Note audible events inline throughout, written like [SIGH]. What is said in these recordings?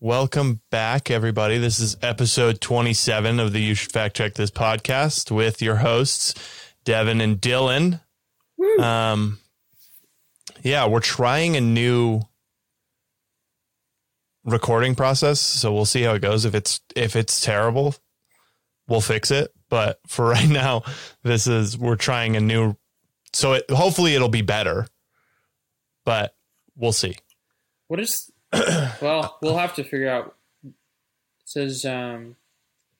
Welcome back, everybody. This is episode 27 of the You Should Fact Check This podcast with your hosts, Devin and Dylan. Um, yeah, we're trying a new recording process, so we'll see how it goes. If it's if it's terrible, we'll fix it. But for [LAUGHS] right now, this is we're trying a new so it hopefully it'll be better. But we'll see. What is? [CLEARS THROAT] well, we'll have to figure out. It says, um,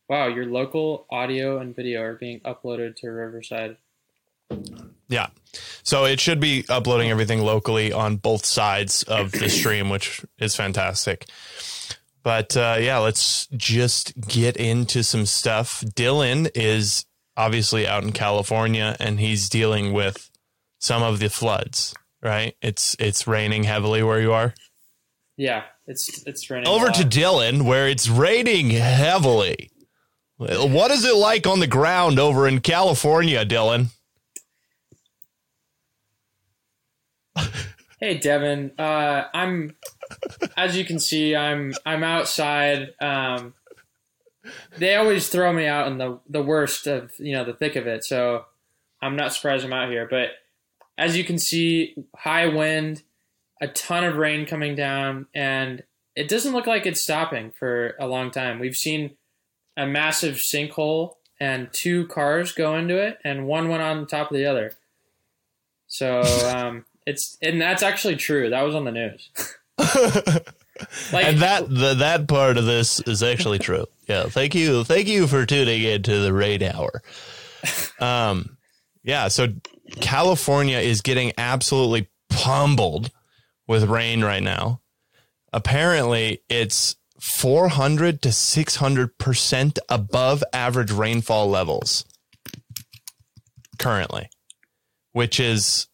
"Wow, your local audio and video are being uploaded to Riverside." Yeah. So it should be uploading everything locally on both sides of the [CLEARS THROAT] stream, which is fantastic. But uh, yeah, let's just get into some stuff. Dylan is obviously out in California and he's dealing with some of the floods, right? It's it's raining heavily where you are. Yeah, it's it's raining. Over to Dylan where it's raining heavily. What is it like on the ground over in California, Dylan? [LAUGHS] Hey Devin, uh, I'm as you can see, I'm I'm outside. Um, they always throw me out in the the worst of you know the thick of it, so I'm not surprised I'm out here. But as you can see, high wind, a ton of rain coming down, and it doesn't look like it's stopping for a long time. We've seen a massive sinkhole and two cars go into it, and one went on top of the other. So [LAUGHS] um, it's and that's actually true. That was on the news. [LAUGHS] like, and that the, that part of this is actually true. Yeah, thank you, thank you for tuning in to the rain hour. Um, yeah, so California is getting absolutely pummeled with rain right now. Apparently, it's 400 to 600 percent above average rainfall levels currently, which is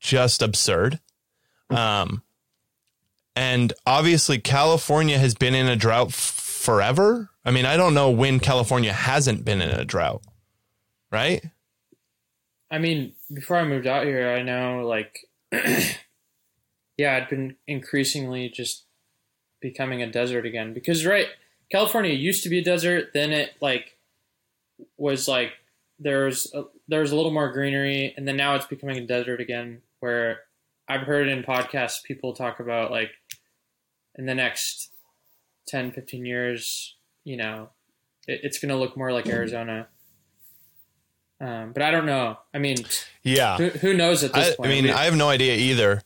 just absurd. Um, and obviously, California has been in a drought f- forever. I mean, I don't know when California hasn't been in a drought, right? I mean, before I moved out here, I know like, [CLEARS THROAT] yeah, I'd been increasingly just becoming a desert again because, right, California used to be a desert, then it like was like there's a, there's a little more greenery, and then now it's becoming a desert again where I've heard in podcasts people talk about like in the next 10, 15 years, you know, it, it's going to look more like Arizona. Um, but I don't know. I mean, yeah, who, who knows at this I, point? I mean, I have no idea either.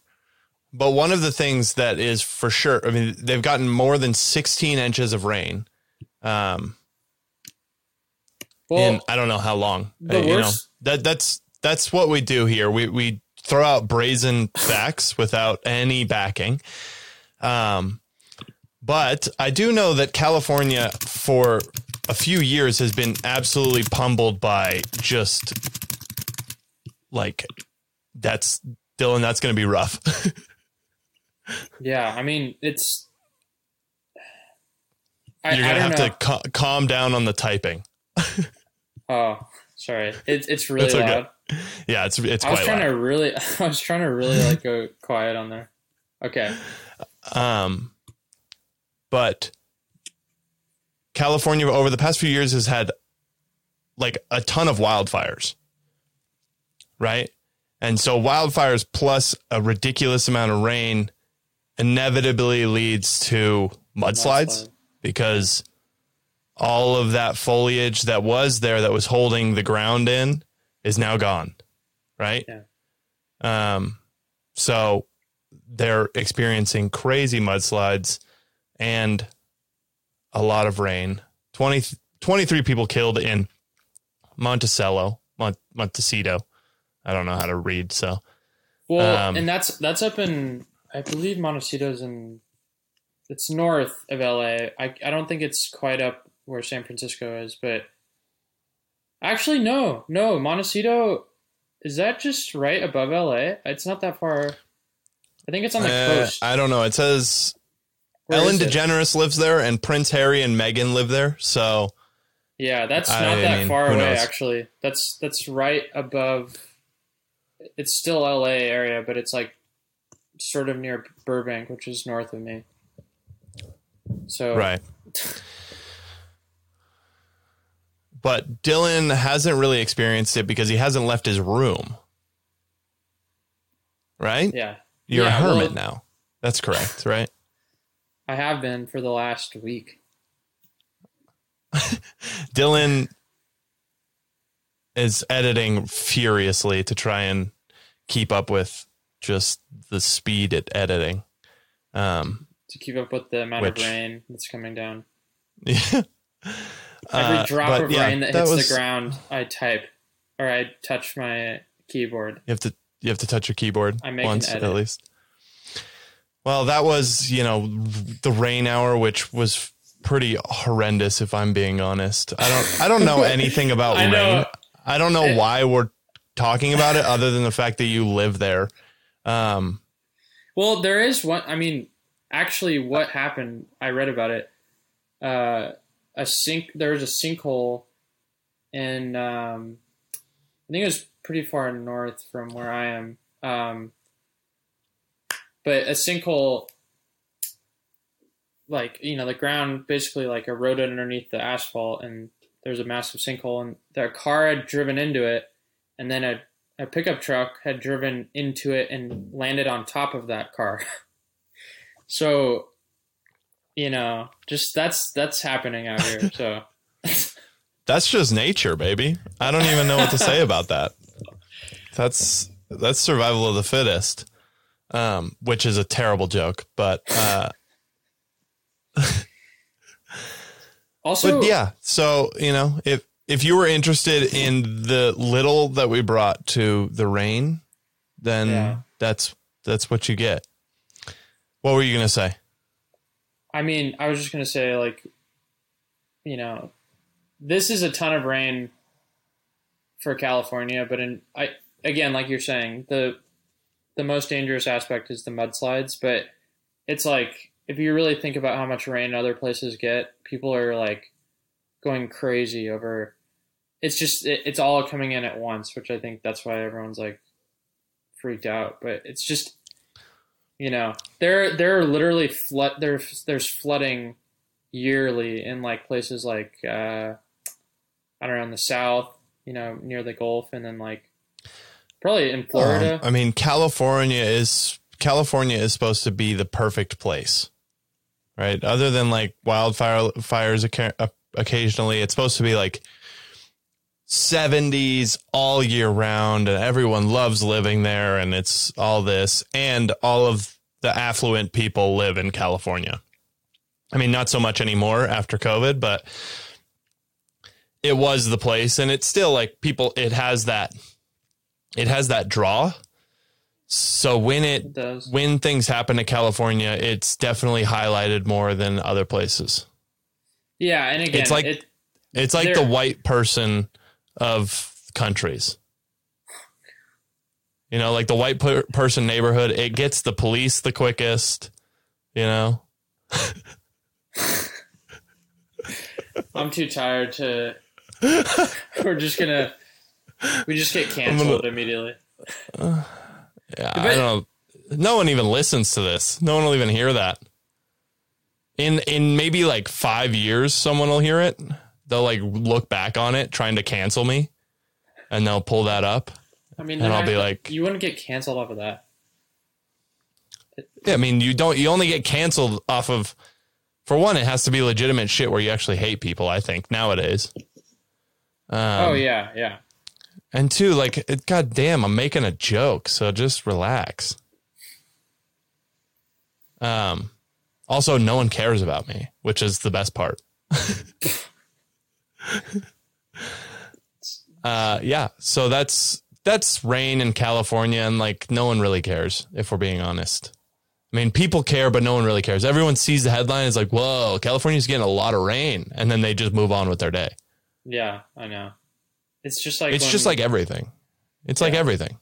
But one of the things that is for sure, I mean, they've gotten more than 16 inches of rain. Um, well, in I don't know how long. Uh, you know, that that's that's what we do here. We we throw out brazen facts without any backing. Um, but I do know that California for a few years has been absolutely pummeled by just like that's Dylan. That's going to be rough. [LAUGHS] yeah, I mean it's. I, You're gonna have know. to ca- calm down on the typing. [LAUGHS] oh, sorry. It's it's really okay. loud. yeah, it's it's. I was trying loud. to really, [LAUGHS] I was trying to really like go quiet on there. Okay. Um, but California over the past few years has had like a ton of wildfires, right? And so wildfires plus a ridiculous amount of rain inevitably leads to mudslides because all of that foliage that was there that was holding the ground in is now gone, right? Yeah. Um, so they're experiencing crazy mudslides and a lot of rain. 20, 23 people killed in Monticello, Mont, Montecito. I don't know how to read, so. Well, um, and that's that's up in I believe Montecito's in it's north of LA. I I don't think it's quite up where San Francisco is, but Actually, no, no. Montecito is that just right above LA? It's not that far. I think it's on the uh, coast. I don't know. It says Where Ellen DeGeneres lives there, and Prince Harry and Meghan live there. So yeah, that's not I that mean, far away. Knows? Actually, that's that's right above. It's still LA area, but it's like sort of near Burbank, which is north of me. So right. But Dylan hasn't really experienced it because he hasn't left his room. Right? Yeah. You're Yeah, a hermit well- now. That's correct, right? [LAUGHS] I have been for the last week. [LAUGHS] Dylan is editing furiously to try and keep up with just the speed at editing. Um, to keep up with the amount Which- of rain that's coming down. [LAUGHS] yeah. Every Uh, drop but of yeah, rain that, that hits was- the ground, I type or I touch my keyboard. You have to you have to touch your keyboard I make an once at least. Well, that was you know the rain hour, which was pretty horrendous. If I'm being honest, I don't I don't know [LAUGHS] anything about I rain. know. I don't know why we're talking about it, other than the fact that you live there. Um, Well, there is one. I mean, actually, what happened? I read about it. Uh, a sink. There was a sinkhole and Um, I think it was pretty far north from where I am. Um, but a sinkhole, like you know, the ground basically like eroded underneath the asphalt, and there's a massive sinkhole, and their car had driven into it, and then a a pickup truck had driven into it and landed on top of that car. [LAUGHS] so, you know, just that's that's happening out here. So, [LAUGHS] that's just nature, baby. I don't even know what to say about that. That's that's survival of the fittest, um, which is a terrible joke, but uh, [LAUGHS] also, but yeah. So you know, if if you were interested in the little that we brought to the rain, then Yeah. that's that's what you get. What were you gonna say? I mean, I was just gonna say, like, you know, this is a ton of rain for California, but in I again, like you're saying, the the most dangerous aspect is the mudslides, but it's like if you really think about how much rain other places get, people are like going crazy over. It's just it, it's all coming in at once, which I think that's why everyone's like freaked out. But it's just you know there there are literally flood there's there's flooding yearly in like places like uh I don't know in the south, you know, near the Gulf, and then like probably in Florida. Um, I mean, California is California is supposed to be the perfect place, right? Other than like wildfire fires uh, occasionally, it's supposed to be like 70s all year round, and everyone loves living there, and it's all this, and all of the affluent people live in California. I mean, not so much anymore after COVID, but it was the place, and it's still like people. It has that it has that draw. So when it it does. when things happen to California, it's definitely highlighted more than other places. Yeah, and again, It's like- it, It's like the white person of countries. You know, like the white per- person neighborhood, it gets the police the quickest, you know. [LAUGHS] I'm too tired to. we're just gonna. We just get canceled immediately. [SIGHS] Yeah, I don't know. No one even listens to this. No one will even hear that. In in maybe like five years, someone will hear it. They'll like look back on it, trying to cancel me, and they'll pull that up. I mean, And I'll be like- you wouldn't get canceled off of that. Yeah, I mean, you don't. You only get canceled off of. For one, it has to be legitimate shit where you actually hate people. I think nowadays. Um, oh yeah, yeah. And two, like, it, god damn, I'm making a joke, so just relax. Um, also, no one cares about me, which is the best part. [LAUGHS] uh, yeah, so that's that's rain in California, and like, no one really cares if we're being honest. I mean, people care, but no one really cares. Everyone sees the headline, is like, "Whoa, California's getting a lot of rain," and then they just move on with their day. Yeah, I know. It's just like it's when- just like everything. It's like everything.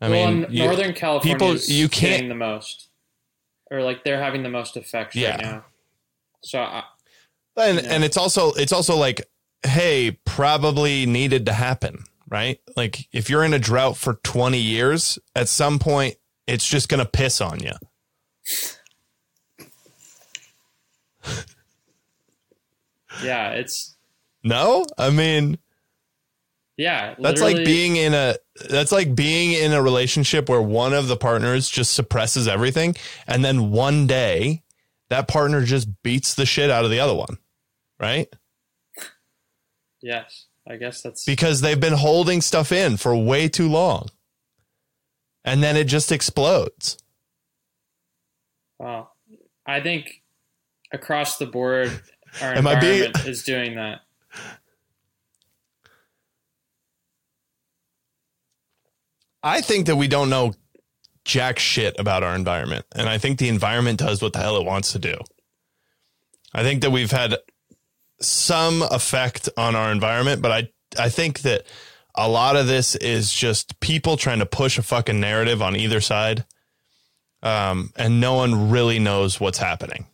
I well, mean, you- Northern California, people- is you can't- the most, or like they're having the most effects Yeah. right now. So I, and Yeah. and it's also it's also like, hey, probably needed to happen, right? Like if you're in a drought for 20 years, at some point it's just gonna piss on you. [LAUGHS] Yeah, it's no. I mean, yeah, that's like being in a that's like being in a relationship where one of the partners just suppresses everything, and then one day that partner just beats the shit out of the other one, right? Yes, I guess that's because they've been holding stuff in for way too long, and then it just explodes. Wow, I think across the board, [LAUGHS] our Am environment being... is doing that. I think that we don't know jack shit about our environment. And I think the environment does what the hell it wants to do. I think that we've had some effect on our environment, but I, I think that a lot of this is just people trying to push a fucking narrative on either side. Um, and no one really knows what's happening.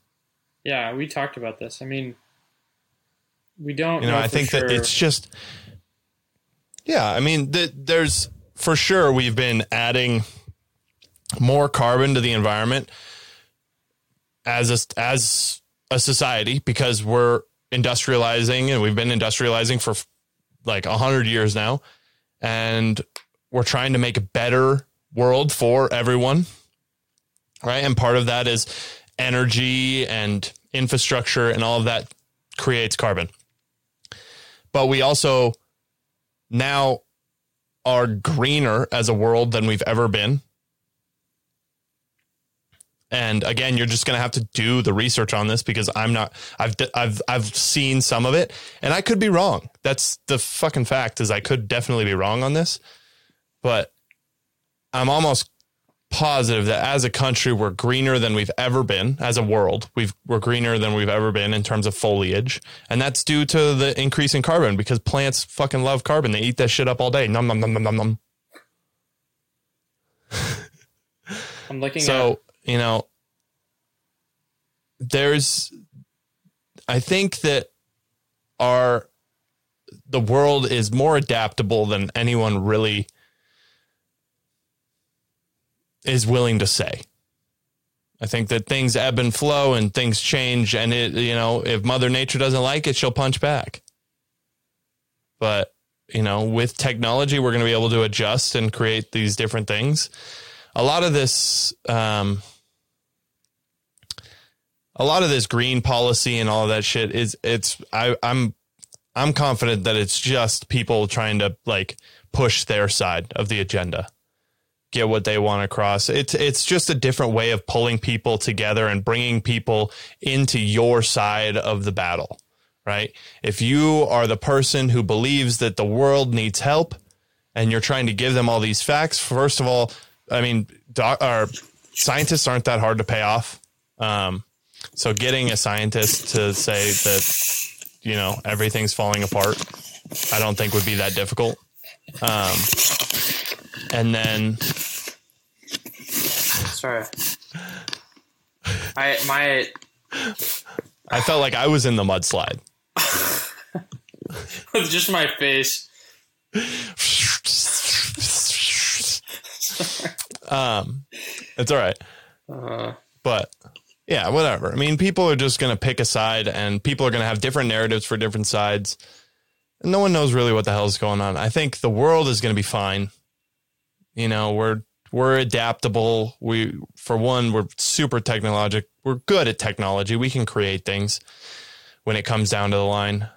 Yeah, we talked about this. I mean, we don't. You know, know I think sure. that it's just. Yeah, I mean, th- there's for sure we've been adding more carbon to the environment as a, as a society because we're industrializing and we've been industrializing for like a hundred years now, and we're trying to make a better world for everyone, right? And part of that is energy and infrastructure and all of that creates carbon. But we also now are greener as a world than we've ever been. And again, you're just going to have to do the research on this because I'm not I've I've I've seen some of it. And I could be wrong. That's the fucking fact is I could definitely be wrong on this. But I'm almost positive that as a country we're greener than we've ever been. As a world we've we're greener than we've ever been in terms of foliage. And that's due to the increase in carbon because plants fucking love carbon. They eat that shit up all day. Num num num num num num i'm looking so at- you know there's i think that our the world is more adaptable than anyone really is willing to say. I think that things ebb and flow and things change. And it, you know, if Mother Nature doesn't like it, she'll punch back. But, you know, with technology, we're going to be able to adjust and create these different things. A lot of this, um, a lot of this green policy and all that shit is it's I, I'm I'm confident that it's just people trying to like push their side of the agenda get what they want across. It's it's just a different way of pulling people together and bringing people into your side of the battle, right? If you are the person who believes that the world needs help and you're trying to give them all these facts, first of all, I mean, doc, or scientists aren't that hard to pay off. Um, so getting a scientist to say that you know everything's falling apart, I don't think would be that difficult. Um, and then sorry. I my I felt like I was in the mudslide. [LAUGHS] With just my face. [LAUGHS] um, it's all right. Uh, but yeah, whatever. I mean, people are just going to pick a side, and people are going to have different narratives for different sides. No one knows really what the hell is going on. I think the world is going to be fine. You know, we're we're adaptable. We, for one, we're super technologic. We're good at technology. We can create things when it comes down to the line.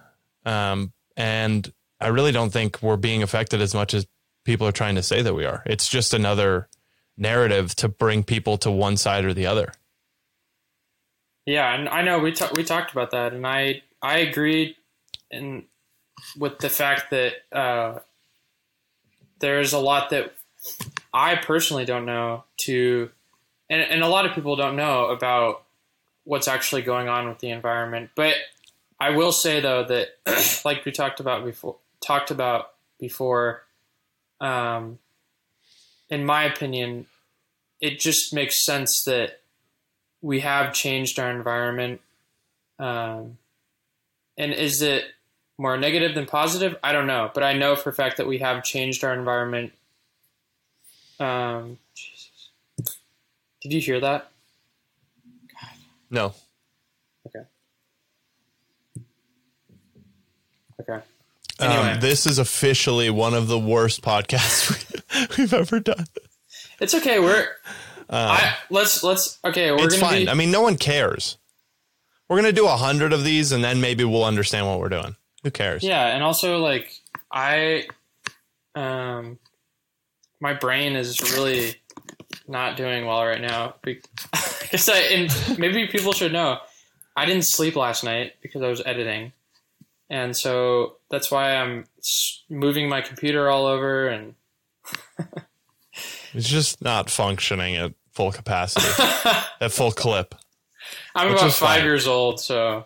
Um, and I really don't think we're being affected as much as people are trying to say that we are. It's just another narrative to bring people to one side or the other. Yeah, and I know we we talked about that, and I I agree, and with the fact that uh, there's a lot that I personally don't know to, and, and a lot of people don't know about what's actually going on with the environment. But I will say though that, [CLEARS THROAT] like we talked about before, talked about before, um, in my opinion, it just makes sense that we have changed our environment. Um, and is it more negative than positive? I don't know, but I know for a fact that we have changed our environment um, Jesus. Did you hear that? God. No. Okay. Okay. Um, this is officially one of the worst podcasts [LAUGHS] we've ever done. It's okay. We're I let's let's okay. We're Uh, It's fine. be I mean, no one cares. We're gonna do a hundred of these, and then maybe we'll understand what we're doing. Who cares? yeah, and also like I um my brain is really not doing well right now. Be- [LAUGHS] Because I and maybe people should know I didn't sleep last night because I was editing, and so that's why I'm moving my computer all over and It's just not functioning at full capacity, [LAUGHS] at full clip. I'm about five fine. years old, so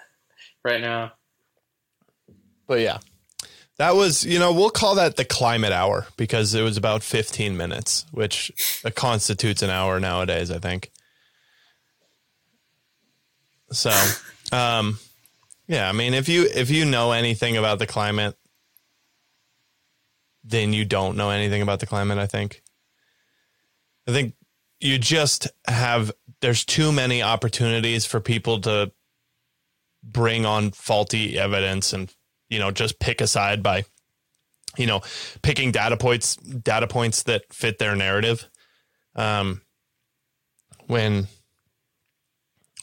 [LAUGHS] right now. But yeah, that was, you know, we'll call that the climate hour because it was about 15 minutes, which constitutes an hour nowadays, I think. So, um, yeah, I mean, if you, if you know anything about the climate, then you don't know anything about the climate, I think. I think you just have, there's too many opportunities for people to bring on faulty evidence and you know just pick a side by you know picking data points data points that fit their narrative um when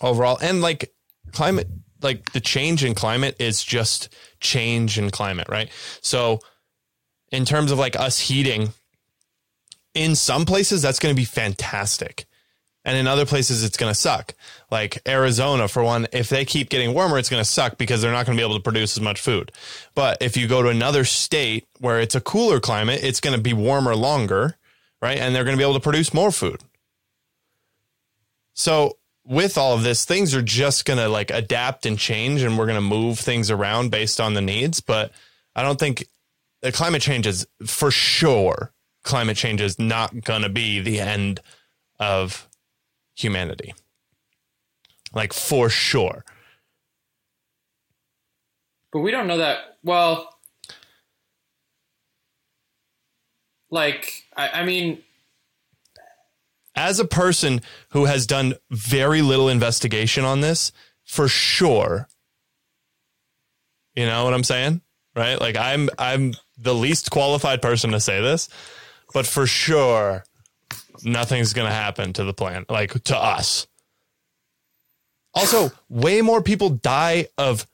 overall and like climate like the change in climate is just change in climate right? So in terms of like us heating in some places that's going to be fantastic. And in other places it's going to suck. Like arizona for one if they keep getting warmer it's going to suck because they're not going to be able to produce as much food. But if you go to another state where it's a cooler climate it's going to be warmer longer right? And they're going to be able to produce more food. So with all of this things are just going to like adapt and change and we're going to move things around based on the needs but i don't think the climate change is for sure climate change is not going to be the end of humanity. Like for sure. But we don't know that. Well, like, I, I mean, As a person who has done very little investigation on this, for sure. You know what I'm saying? Right? Like I'm I'm the least qualified person to say this, but for sure nothing's going to happen to the planet like to us. Also, way more people die of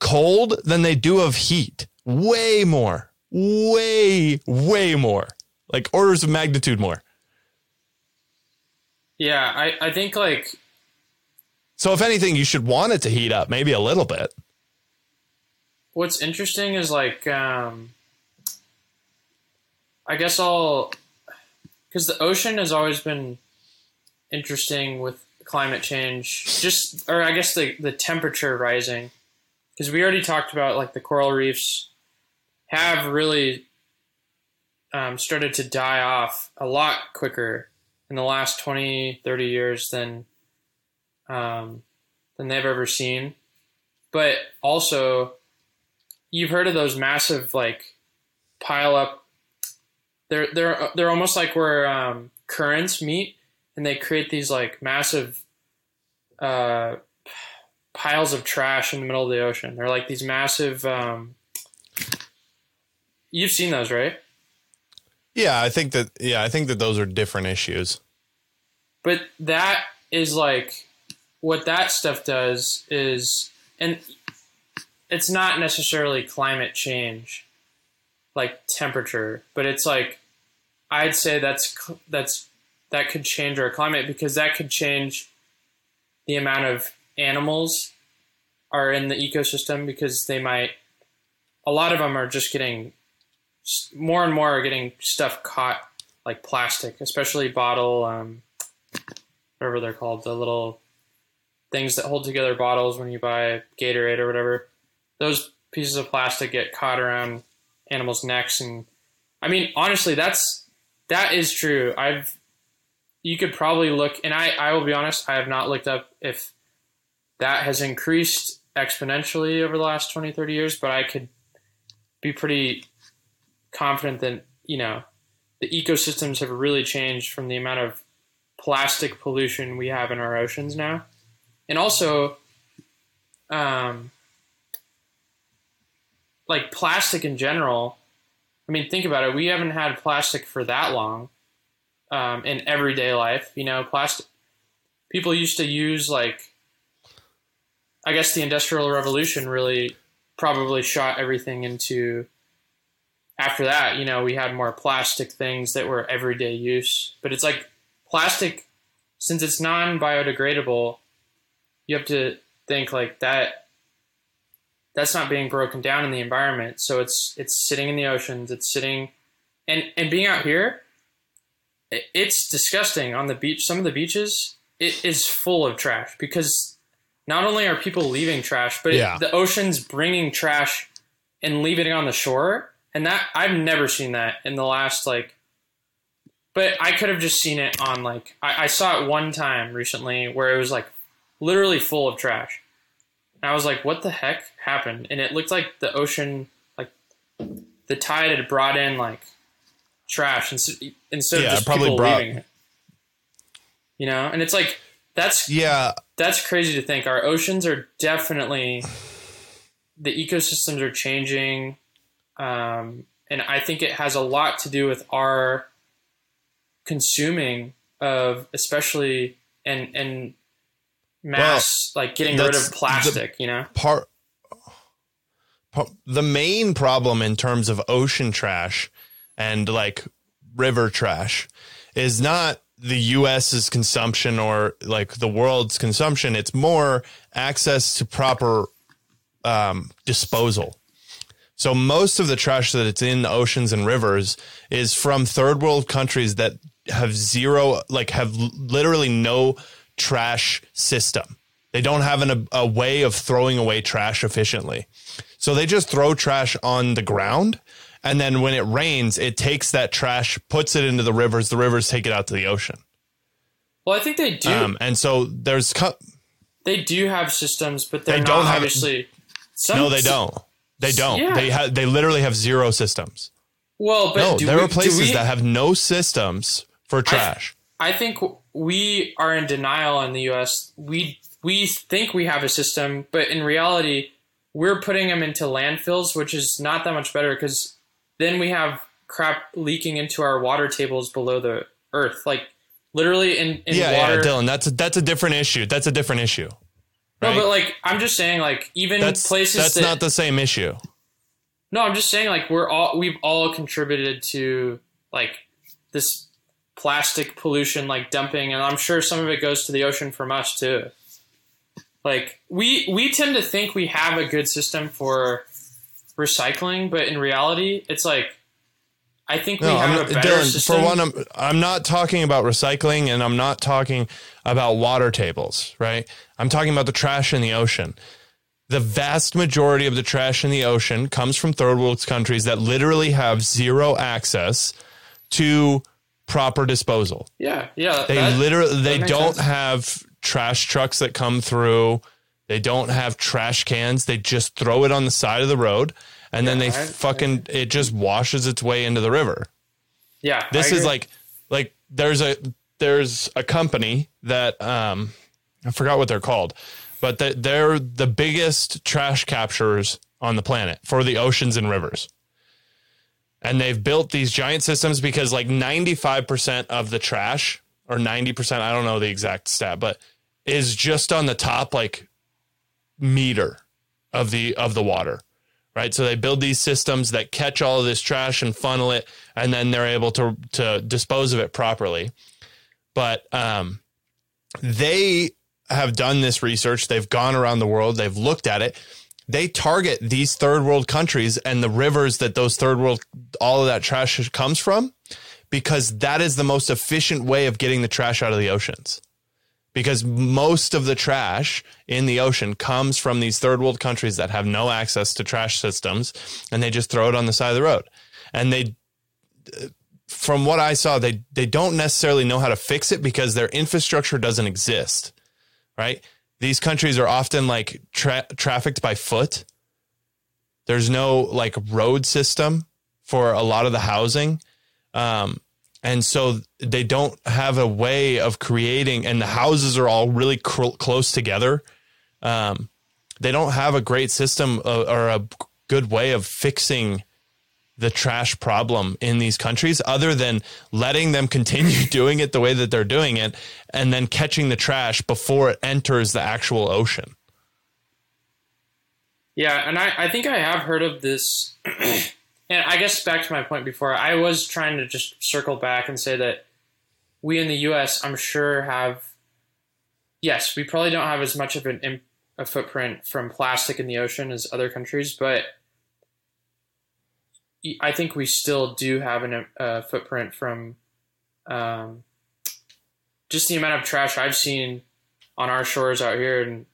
cold than they do of heat. Way more. Way way more. Like orders of magnitude more. Yeah, I, I think, like, So if anything, you should want it to heat up, maybe a little bit. what's interesting is, like, um, I guess I'll, because the ocean has always been interesting with climate change, just, or I guess the, the temperature rising. Because we already talked about, like, the coral reefs have really um, started to die off a lot quicker in the last 20 30 years than um, than they've ever seen. But also you've heard of those massive like pile up they're they're they're almost like where um, currents meet and they create these like massive uh, piles of trash in the middle of the ocean. They're like these massive um, you've seen those right Yeah, I think that yeah, I think that those are different issues. But that is like what that stuff does is, and it's not necessarily climate change, like temperature, but it's like I'd say that's that's that could change our climate because that could change the amount of animals are in the ecosystem because they might a lot of them are just getting more and more are getting stuff caught like plastic especially bottle um, whatever they're called, the little things that hold together bottles when you buy Gatorade or whatever. Those pieces of plastic get caught around animals' necks, and I mean, honestly, that's that is true. I've you could probably look, and I I will be honest, I have not looked up if that has increased exponentially over the last 20, 30 years, but I could be pretty confident that you know the ecosystems have really changed from the amount of plastic pollution we have in our oceans now. And also, um, like plastic in general. I mean, think about it. We haven't had plastic for that long um, in everyday life. You know, plastic. People used to use like, I guess the Industrial Revolution really probably shot everything into. After that, you know, we had more plastic things that were everyday use. But it's like plastic, since it's non biodegradable, you have to think like that that's not being broken down in the environment. So it's it's sitting in the oceans. It's sitting, and and being out here, it's disgusting on the beach. Some of the beaches, it is full of trash because not only are people leaving trash, but yeah. it, the ocean's bringing trash and leaving it on the shore. And that I've never seen that in the last like. But I could have just seen it on like I, I saw it one time recently where it was like literally full of trash and I was like, what the heck happened? And it looked like the ocean, like the tide had brought in like trash instead, instead yeah, of just probably people brought, leaving it. You know, and it's like that's yeah, that's crazy to think. Our oceans are definitely the ecosystems are changing, um, and I think it has a lot to do with our consuming of especially and and mass well, like getting rid of plastic you know? part, part the main problem in terms of ocean trash and like river trash is not the US's consumption or like the world's consumption. It's more access to proper um, disposal so most of the trash that it's in the oceans and rivers is from third world countries that have zero like have literally no trash system. They don't have an, a, a way of throwing away trash efficiently. So they just throw trash on the ground. And then when it rains, it takes that trash, puts it into the rivers. The rivers take it out to the ocean. Well, I think they do. Um, and so there's. Co- they do have systems, but they don't have obviously. Some, no, they don't. They don't. Yeah. They have. They literally have zero systems. Well, no, there we, are places we, that have no systems for trash. I, I think we are in denial in the U.S. We we think we have a system, but in reality, we're putting them into landfills, which is not that much better because then we have crap leaking into our water tables below the earth, like literally in, in yeah, water. Yeah, Dylan, that's a, that's a different issue. That's a different issue. Right? No, but like I'm just saying, like even that's, places that's that, not the same issue. No, I'm just saying, like we're all we've all contributed to like this plastic pollution like dumping and i'm sure some of it goes to the ocean from us too like we we tend to think we have a good system for recycling but in reality it's like i think we no, have not, a better Dylan, system for one I'm, I'm not talking about recycling and i'm not talking about water tables right i'm talking about the trash in the ocean the vast majority of the trash in the ocean comes from third world countries that literally have zero access to proper disposal. Yeah, yeah. They that, literally they don't sense. have trash trucks that come through. They don't have trash cans. They just throw it on the side of the road and yeah, then they I, fucking I, it just washes its way into the river. Yeah. This is like like there's a there's a company that um I forgot what they're called, but they're the biggest trash capturers on the planet for the oceans and rivers and they've built these giant systems because like 95% of the trash or 90% i don't know the exact stat but is just on the top like meter of the of the water right? So they build these systems that catch all of this trash and funnel it and then they're able to to dispose of it properly. But um they have done this research. They've gone around the world. They've looked at it. They target these third world countries and the rivers that those third world all of that trash comes from because that is the most efficient way of getting the trash out of the oceans because most of the trash in the ocean comes from these third world countries that have no access to trash systems and they just throw it on the side of the road and they from what i saw they they don't necessarily know how to fix it because their infrastructure doesn't exist right these countries are often like tra- trafficked by foot. There's no like road system for a lot of the housing. Um, and so they don't have a way of creating, and the houses are all really close together. Um, they don't have a great system of, or a good way of fixing the trash problem in these countries other than letting them continue [LAUGHS] doing it the way that they're doing it and then catching the trash before it enters the actual ocean. Yeah, and I, I think I have heard of this. [CLEARS THROAT] and I guess back to my point before, I was trying to just circle back and say that we in the US, I'm sure, have. Yes, we probably don't have as much of an, a footprint from plastic in the ocean as other countries, but I think we still do have a uh, footprint from um, just the amount of trash I've seen on our shores out here and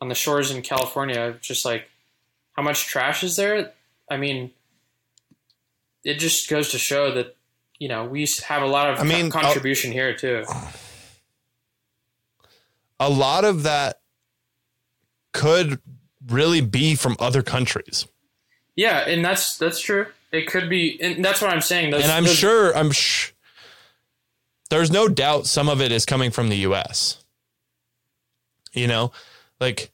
on the shores in California. Just like how much trash is there? I mean, it just goes to show that you know we have a lot of I mean, contribution here too. A lot of that could really be from other countries. Yeah, and that's that's true. It could be, and that's what I'm saying. Those, and I'm those, sure, I'm sh- there's no doubt some of it is coming from the U.S. You know, like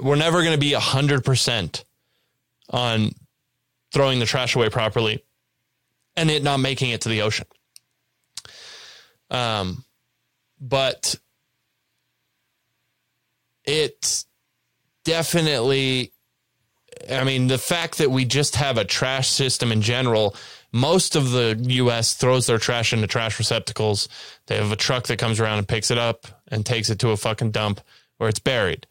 we're never going to be a hundred percent on throwing the trash away properly and it not making it to the ocean. Um, but it definitely I mean, the fact that we just have a trash system in general, most of the US throws their trash into trash receptacles. They have a truck that comes around and picks it up and takes it to a fucking dump where it's buried.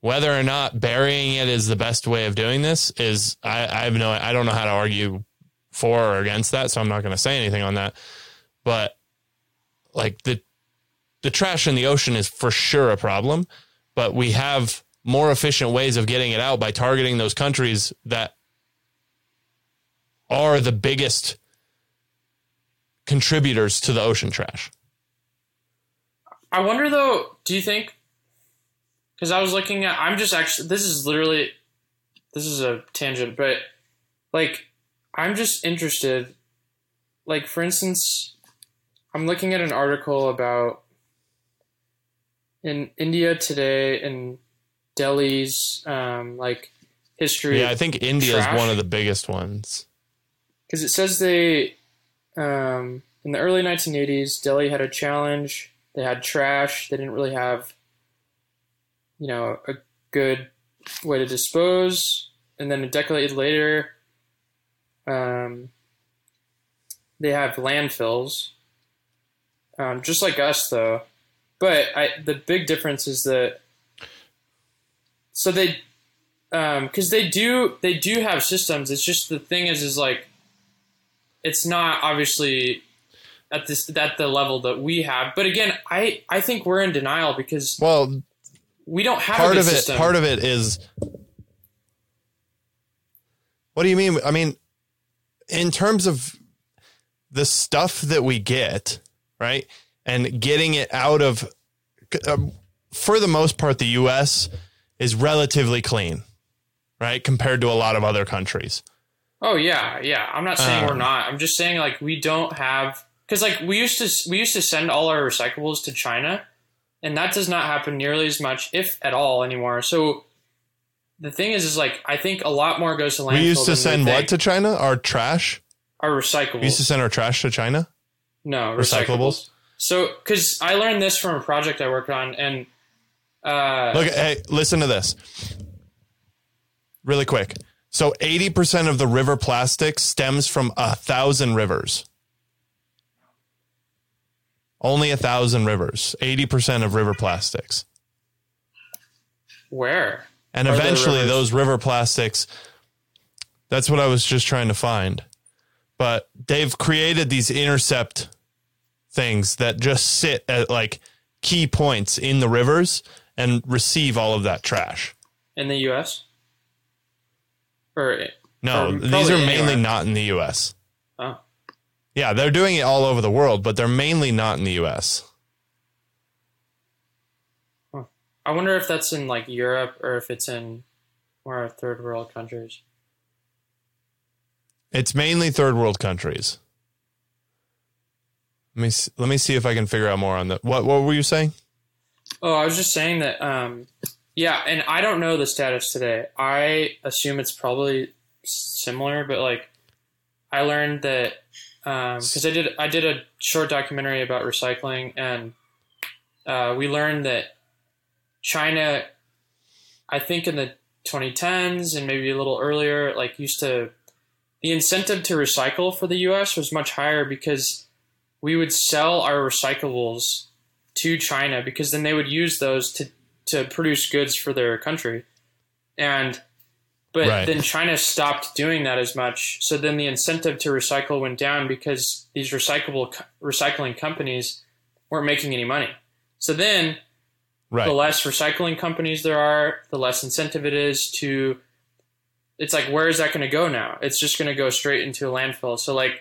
Whether or not burying it is the best way of doing this is I, I have no I don't know how to argue for or against that, so I'm not gonna say anything on that. But like the the trash in the ocean is for sure a problem, but we have more efficient ways of getting it out by targeting those countries that are the biggest contributors to the ocean trash. I wonder though, do you think because I was looking at I'm just actually this is literally this is a tangent, but like I'm just interested like for instance I'm looking at an article about in India today in Delhi's um, like history. Yeah, I think India is one of the biggest ones. Because it says they um, in the early 1980s, Delhi had a challenge. They had trash. They didn't really have, you know, a good way to dispose. And then a decade later, um, they have landfills, um, just like us, though. But I, the big difference is that so they because um, they do they do have systems. It's just the thing is is like it's not obviously at this at the level that we have. But again, I I think we're in denial because well we don't have part of it. System. Part of it is what do you mean? I mean, in terms of the stuff that we get, right, and getting it out of, um, for the most part, the U.S is relatively clean, right? Compared to a lot of other countries. Oh yeah, yeah. I'm not saying um, we're not. I'm just saying like we don't have because like we used to we used to send all our recyclables to China, and that does not happen nearly as much, if at all, anymore. So the thing is, is like I think a lot more goes to landfill. We used to send what to China? Our trash. Our recyclables. We used to send our trash to China. No recyclables. recyclables. So because I learned this from a project I worked on, and uh, Look, hey, listen to this. Really quick. So 80% of the river plastic stems from a thousand rivers. Only a thousand rivers. 80% of river plastics. Where? And eventually those river plastics, that's what I was just trying to find. But they've created these intercept things that just sit at like key points in the rivers and receive all of that trash. In the U.S. Or no, or these are mainly not in the U.S. Oh, yeah, they're doing it all over the world, but they're mainly not in the U.S. Huh. I wonder if that's in like Europe or if it's in more third world countries. It's mainly third world countries. Let me let me see if I can figure out more on that. What what were you saying? Oh, I was just saying that. Um, Yeah, and I don't know the status today. I assume it's probably similar, but like I learned that because um, I did I did a short documentary about recycling, and uh, we learned that China, I think in the 2010s and maybe a little earlier, like used to the incentive to recycle for the U.S. was much higher because we would sell our recyclables to China because then they would use those to to produce goods for their country, and but right. then China stopped doing that as much. So then the incentive to recycle went down because these recyclable recycling companies weren't making any money. So then right. the less recycling companies there are, the less incentive it is to it's like where is that going to go now? It's just going to go straight into a landfill. So like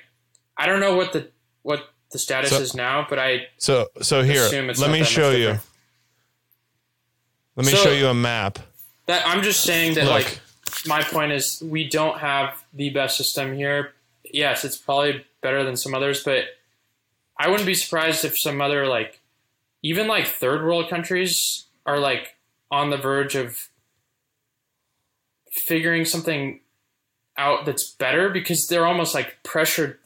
I don't know what the what the status so, is now, but I So so here, let me show you. Let me so, show you a map. That I'm just saying that Look. like my point is we don't have the best system here. Yes, it's probably better than some others, but I wouldn't be surprised if some other like even like third world countries are like on the verge of figuring something out that's better because they're almost like pressured.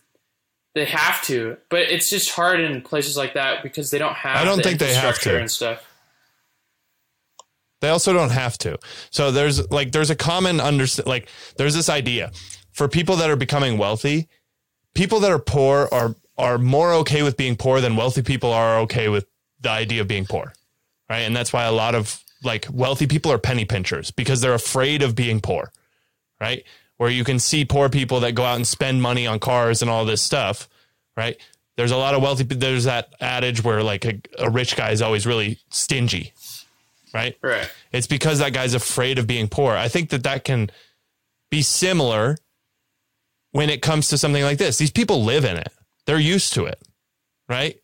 They have to but it's just hard in places like that because they don't have i don't the think they have to. and stuff they also don't have to. So there's like there's a common understand like there's this idea for people that are becoming wealthy, people that are poor are are more okay with being poor than wealthy people are okay with the idea of being poor. Right? And that's why a lot of like wealthy people are penny pinchers because they're afraid of being poor. Right? Where you can see poor people that go out and spend money on cars and all this stuff, right? There's a lot of wealthy there's that adage where like a, a rich guy is always really stingy, right? Right. It's because that guy's afraid of being poor. I think that that can be similar when it comes to something like this. These people live in it. They're used to it, right?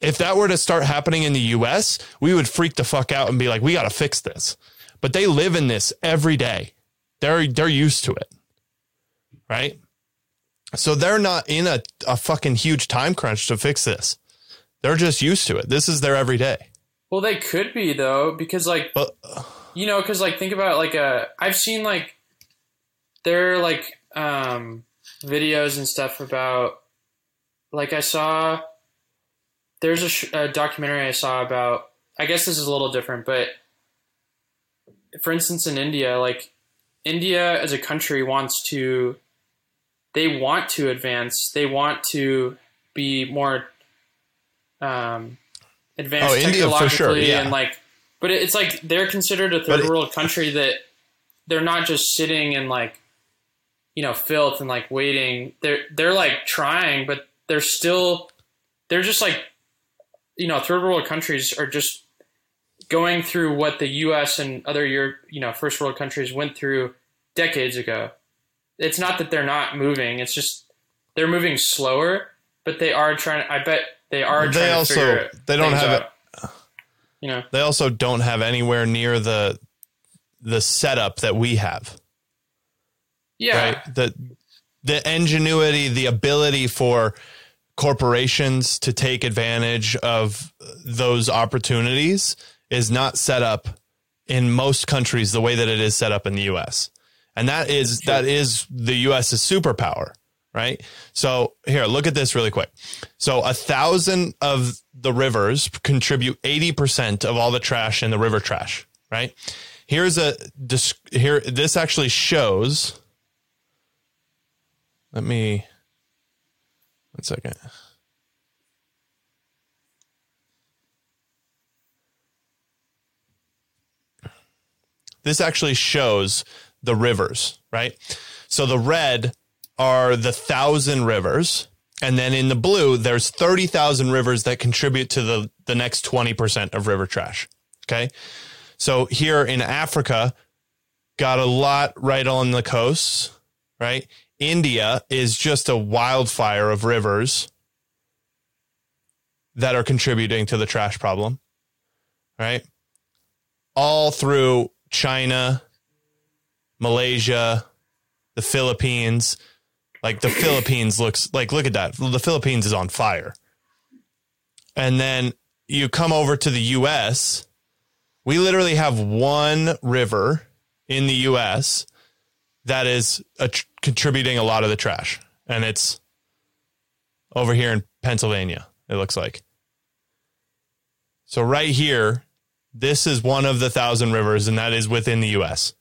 If that were to start happening in the US, we would freak the fuck out and be like, we got to fix this. But they live in this every day. They're they're used to it. Right? So they're not in a, a fucking huge time crunch to fix this. They're just used to it. This is their everyday. Well, they could be though, because like, but, you know, because like think about like a. Uh, I've seen like, there are like um videos and stuff about, like I saw. There's a, sh- a documentary I saw about. I guess this is a little different, but for instance, in India, like India as a country wants to, they want to advance. They want to be more um, advanced oh, technologically India sure, yeah. and like but it's like they're considered a third world country that they're not just sitting in like you know filth and like waiting they're they're like trying but they're still they're just like you know third world countries are just going through what the US and other Europe, you know first world countries went through decades ago it's not that they're not moving it's just they're moving slower but they are trying I bet they are. They also they don't have out. You know, they also don't have anywhere near the the setup that we have. Yeah. Right? The the ingenuity, the ability for corporations to take advantage of those opportunities is not set up in most countries the way that it is set up in the US. And that is that is the US's superpower right? So here, look at this really quick. So a thousand of the rivers contribute 80% of all the trash in the river trash, right? Here's a, here, this actually shows, let me, one second. This actually shows the rivers, right? So the red are the thousand rivers. And then in the blue, there's 30,000 rivers that contribute to the, the next 20% of river trash. Okay. So here in Africa, got a lot right on the coasts, right? India is just a wildfire of rivers that are contributing to the trash problem, right? All through China, Malaysia, the Philippines, like the Philippines looks like look at that. The Philippines is on fire. And then you come over to the US We literally have one river in the US that is a tr- contributing a lot of the trash. And it's over here in Pennsylvania, it looks like. So, right here, this is one of the thousand rivers, and that is within the US.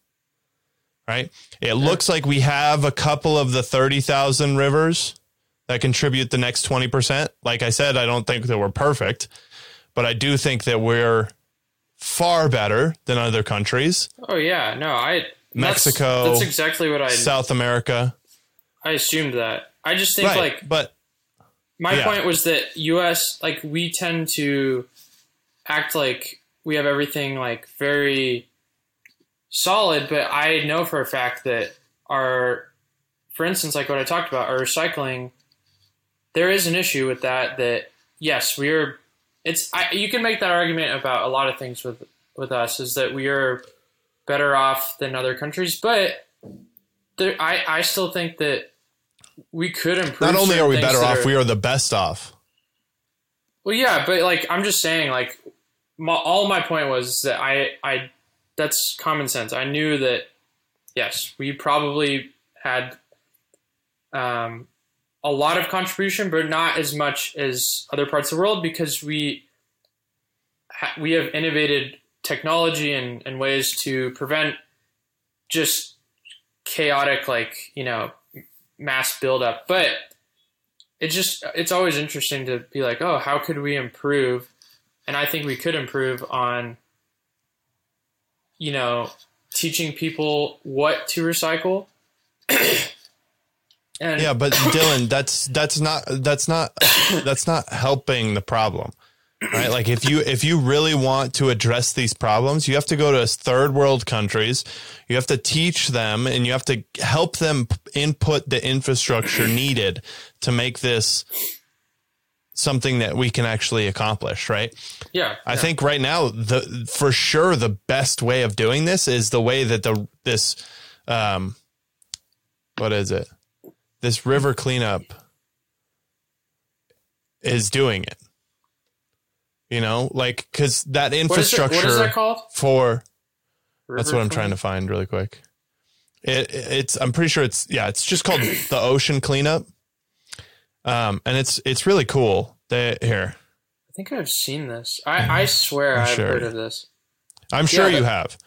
Right? It looks like we have a couple of the 30,000 rivers that contribute the next 20%. Like I said, I don't think that we're perfect, but I do think that we're far better than other countries. Oh, yeah. No, I. Mexico. That's, that's exactly what I. South America. I assumed that. I just think, Right, like, but my yeah. point was that us like we tend to act like we have everything like very solid but i know for a fact that our for instance like what i talked about our recycling there is an issue with that that yes we are it's I, you can make that argument about a lot of things with with us is that we are better off than other countries but there, I, I still think that we could improve not only are we better off, are- we are the best off. well, yeah, but like I'm just saying, like my, all my point was that I, I, that's common sense. I knew that yes, we probably had um, a lot of contribution, but not as much as other parts of the world because we ha- we have innovated technology and, and ways to prevent just chaotic, like you know, mass buildup. But it just it's always interesting to be like, oh, how could we improve? And I think we could improve on, you know, teaching people what to recycle. [CLEARS THROAT] and Yeah, but [LAUGHS] Dylan, that's that's not that's not that's not helping the problem. Right? Like if you if you really want to address these problems, you have to go to third world countries. You have to teach them and you have to help them input the infrastructure needed to make this something that we can actually accomplish, right? yeah, I yeah. think right now the for sure the best way of doing this is the way that the this um what is it? This river cleanup is doing it. You know, like cuz that what is, it, infrastructure what is that called? for that's what I'm trying to find really quick. It it's I'm pretty sure it's yeah, it's just called the ocean cleanup. Um and it's it's really cool. They here. I think I've seen this. I, I swear I'm I've sure. heard of this. I'm sure Yeah, you have.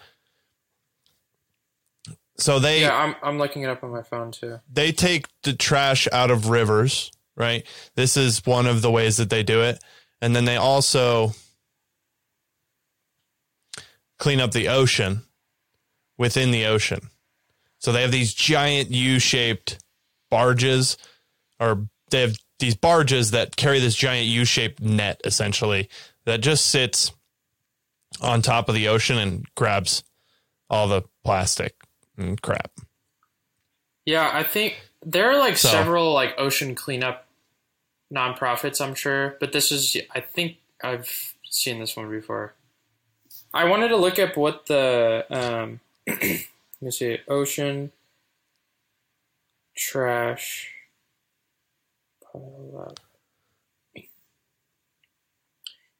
So they Yeah, I'm I'm looking it up on my phone too. they take the trash out of rivers, right? This is one of the ways that they do it. And then they also clean up the ocean within the ocean. So they have these giant U-shaped barges or they have these barges that carry this giant U-shaped net essentially that just sits on top of the ocean and grabs all the plastic and crap. Yeah, I think there are like So- several like ocean cleanup nonprofits, I'm sure, but this is I think I've seen this one before. I wanted to look up what the um [CLEARS THROAT] let me see, ocean trash.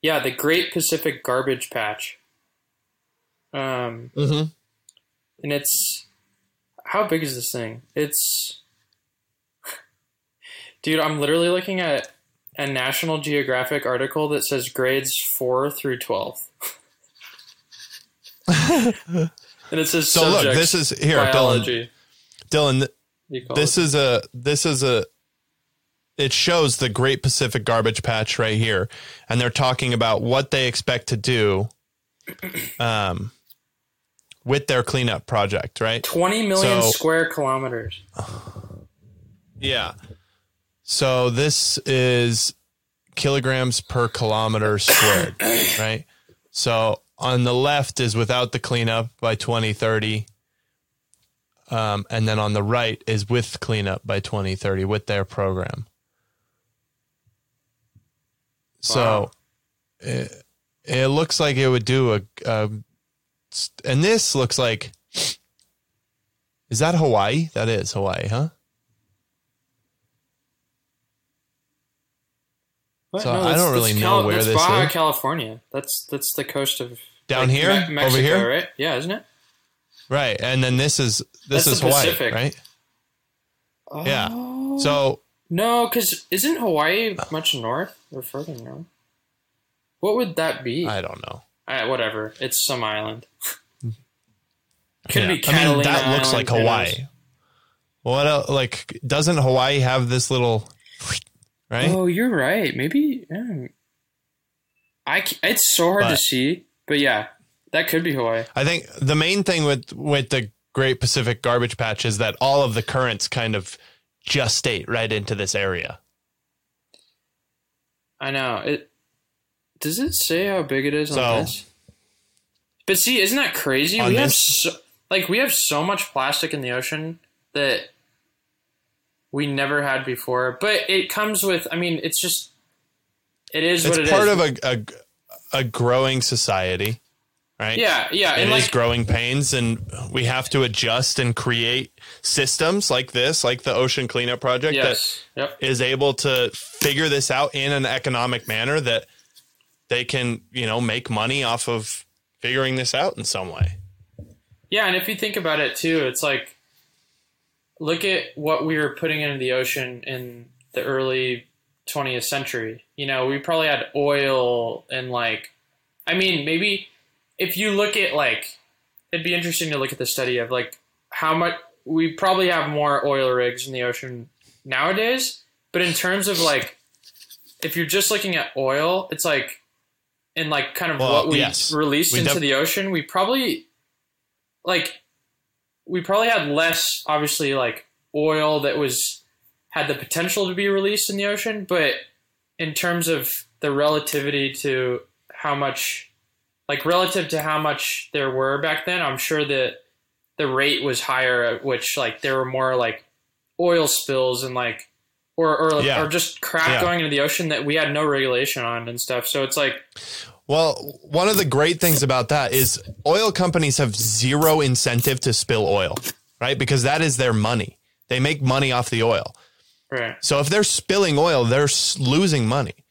Yeah, the Great Pacific Garbage Patch. Um Mm-hmm. and it's how big is this thing? It's [LAUGHS] dude, I'm literally looking at a National Geographic article that says grades four through twelve, [LAUGHS] and it says So look, this is here, Dylan. biology. Dylan, th- this is a this is a it shows the Great Pacific Garbage Patch right here, and they're talking about what they expect to do, um, with their cleanup project, right? twenty million so- square kilometers. Yeah. So this is kilograms per kilometer squared, [COUGHS] right? So on the left is without the cleanup by 2030. Um, and then on the right is with cleanup by 2030 with their program. So it, it looks like it would do a, a, and this looks like, is that Hawaii? That is Hawaii, huh? What? So I don't really know where this Baja is. California. That's that's the coast of. down like here, Me- Mexico, over here, right? Yeah, isn't it? Right, and then this is this That's is Hawaii, Pacific. right? Oh. Yeah. So no, because isn't Hawaii much north or further north? What would that be? I don't know. Uh, whatever. It's some island. [LAUGHS] Could yeah. be Catalina I mean, that looks like Hawaii. What else? like doesn't Hawaii have this little [LAUGHS] right? Oh, you're right. Maybe yeah. I it's so hard but, to see, but yeah, that could be Hawaii. I think the main thing with with the Great Pacific Garbage Patch is that all of the currents kind of gestate right into this area. I know it. Does it say how big it is so, on this? But see, isn't that crazy? We this, have so, like we have so much plastic in the ocean that we never had before. But it comes with. I mean, it's just. It is. What It's what part of a, a a growing society right? Yeah, yeah. It is like, growing pains, and we have to adjust and create systems like this, like the Ocean Cleanup Project, yes, that yep. is able to figure this out in an economic manner that they can, you know, make money off of figuring this out in some way. Yeah, and if you think about it too, it's like look at what we were putting into the ocean in the early 20th century. You know, we probably had oil and like I mean, maybe if you look at like, it'd be interesting to look at the study of like how much we probably have more oil rigs in the ocean nowadays, but in terms of like, if you're just looking at oil, it's like, in like kind of well, what we yes. released we into def- the ocean, we probably like we probably had less obviously like oil that was had the potential to be released in the ocean, but in terms of the relativity to how much like relative to how much there were back then, I'm sure that the rate was higher at which like there were more like oil spills and like or or, yeah. or just crap yeah. going into the ocean that we had no regulation on and stuff. So it's like well, one of the great things about that is oil companies have zero incentive to spill oil, right? Because that is their money. They make money off the oil. Right. So if they're spilling oil, they're losing money.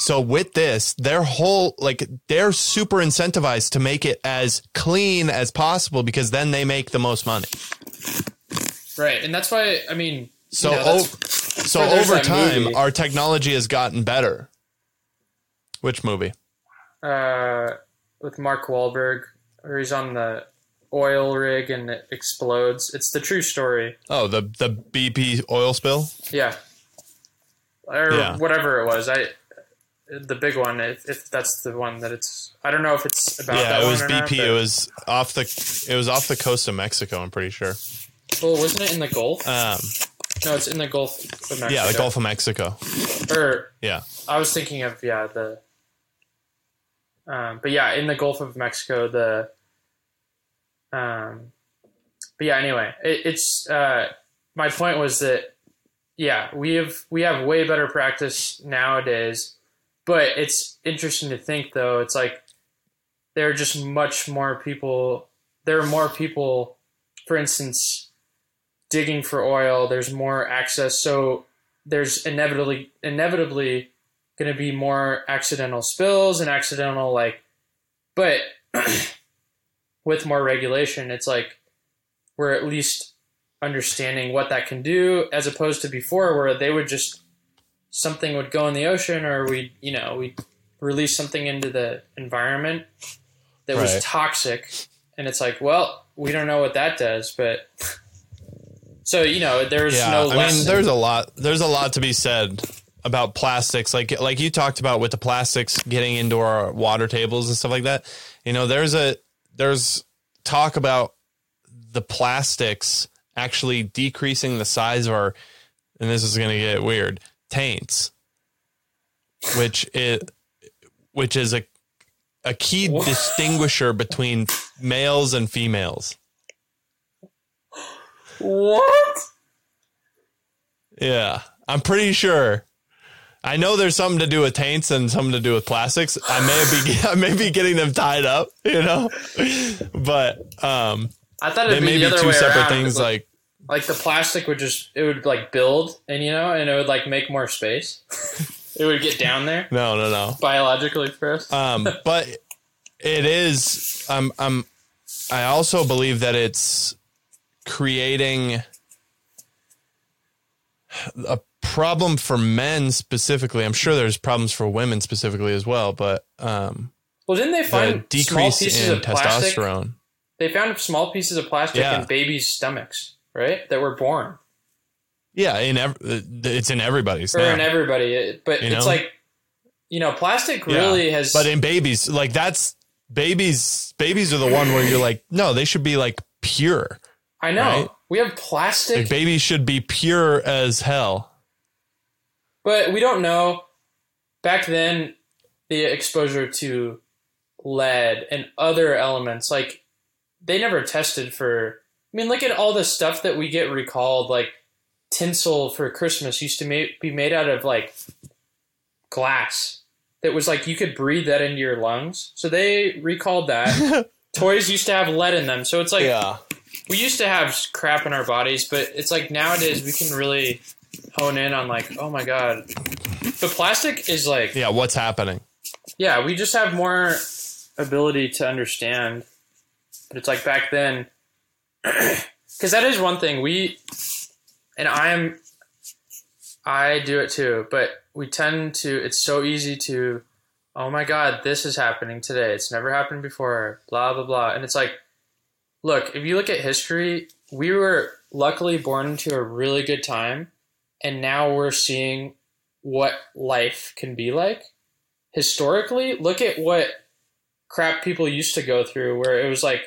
So with this, their whole like they're super incentivized to make it as clean as possible because then they make the most money. Right, and that's why I mean. So you know, o- so over time, movie. our technology has gotten better. Which movie? Uh, with Mark Wahlberg, where he's on the oil rig and it explodes. It's the true story. Oh, the the BP oil spill. Yeah. Or yeah. whatever it was. I the big one, if, if, that's the one that it's. I don't know if it's about. Yeah, it was BP. Not, it was off the. It was off the coast of Mexico. I'm pretty sure. Well, wasn't it in the Gulf? Um, no, it's in the Gulf of Mexico. Yeah, the Gulf of Mexico. Or yeah, I was thinking of yeah the. Um, but yeah, in the Gulf of Mexico, the. Um, but yeah, anyway, it, it's uh, my point was that yeah, we have we have way better practice nowadays but it's interesting to think though. It's like there are just much more people. There are more people, for instance, digging for oil. There's more access, so there's inevitably inevitably going to be more accidental spills and accidental like. But [CLEARS THROAT] with more regulation, it's like we're at least understanding what that can do, as opposed to before where they would just something would go in the ocean or we you know we release something into the environment that right. was toxic. And it's like well we don't know what that does but so you know there's yeah, no I mean there's a lot there's a lot to be said about plastics. Like like you talked about with the plastics getting into our water tables and stuff like that. You know there's a there's talk about the plastics actually decreasing the size of our and this is going to get weird taints, which is which is a a key what? distinguisher between males and females. What? Yeah, I'm pretty sure. I know there's something to do with taints and something to do with plastics. I may be [LAUGHS] I may be getting them tied up, you know, but um, I thought it may be, be two separate things. Like, like the plastic would just it would like build and you know and it would like make more space. [LAUGHS] it would get down there. No, no, no. Biologically first. um, but it is. Um, um, I also believe that it's creating a problem for men specifically. I'm sure there's problems for women specifically as well, but um, well, didn't they find the small decrease pieces in of plastic? testosterone. They found small pieces of plastic Yeah. in babies' stomachs, right? That were born Yeah, in ev- uh, it's in everybody's or now. in everybody, uh, but You it's know? like you know, plastic Yeah. really has. but in babies, like that's babies. Babies are the one where you're like, no, they should be like pure. I know right? we have plastic, Like babies should be pure as hell. but we don't know. Back then, the exposure to lead and other elements, like they never tested for. I mean, look at all the stuff that we get recalled, like tinsel for Christmas used to ma- be made out of like glass. That was like you could breathe that into your lungs. So they recalled that. [LAUGHS] Toys used to have lead in them, so it's like yeah. we used to have crap in our bodies, but it's like nowadays we can really hone in on like, oh my god, the plastic is like, Yeah, what's happening? yeah, we just have more ability to understand. But it's like back then, because that is one thing we, and I'm, I do it too, but we tend to. It's so easy to, oh my god, this is happening today. It's never happened before. Blah blah blah, and it's like, look, if you look at history, we were luckily born into a really good time, and now we're seeing what life can be like historically, look at what crap people used to go through where it was like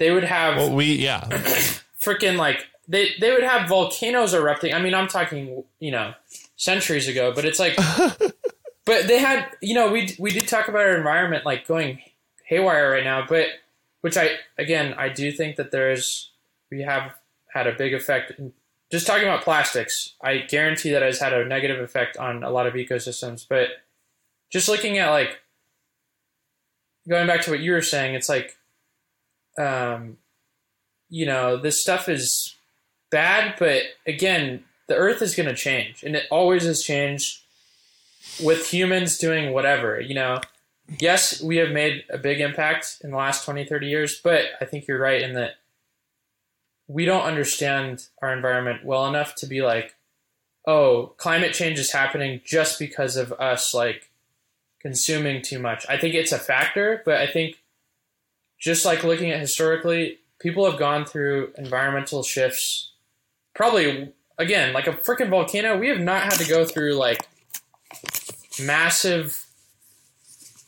they would have Well, we yeah, [COUGHS] freaking like they they would have volcanoes erupting. I mean, I'm talking, you know, centuries ago, but it's like [LAUGHS] but they had, you know, we we did talk about our environment like going haywire right now, but which I again, I do think that there's we have had a big effect in, just talking about plastics. I guarantee that has had a negative effect on a lot of ecosystems, but just looking at like going back to what you were saying, it's like um you know, this stuff is bad, but again, the earth is going to change and it always has changed with humans doing whatever, you know. Yes, we have made a big impact in the last 20, 30 years, but I think you're right in that we don't understand our environment well enough to be like, oh, climate change is happening just because of us like consuming too much. I think it's a factor, but I think just like looking at historically, people have gone through environmental shifts. Probably again, like a freaking volcano, we have not had to go through like massive.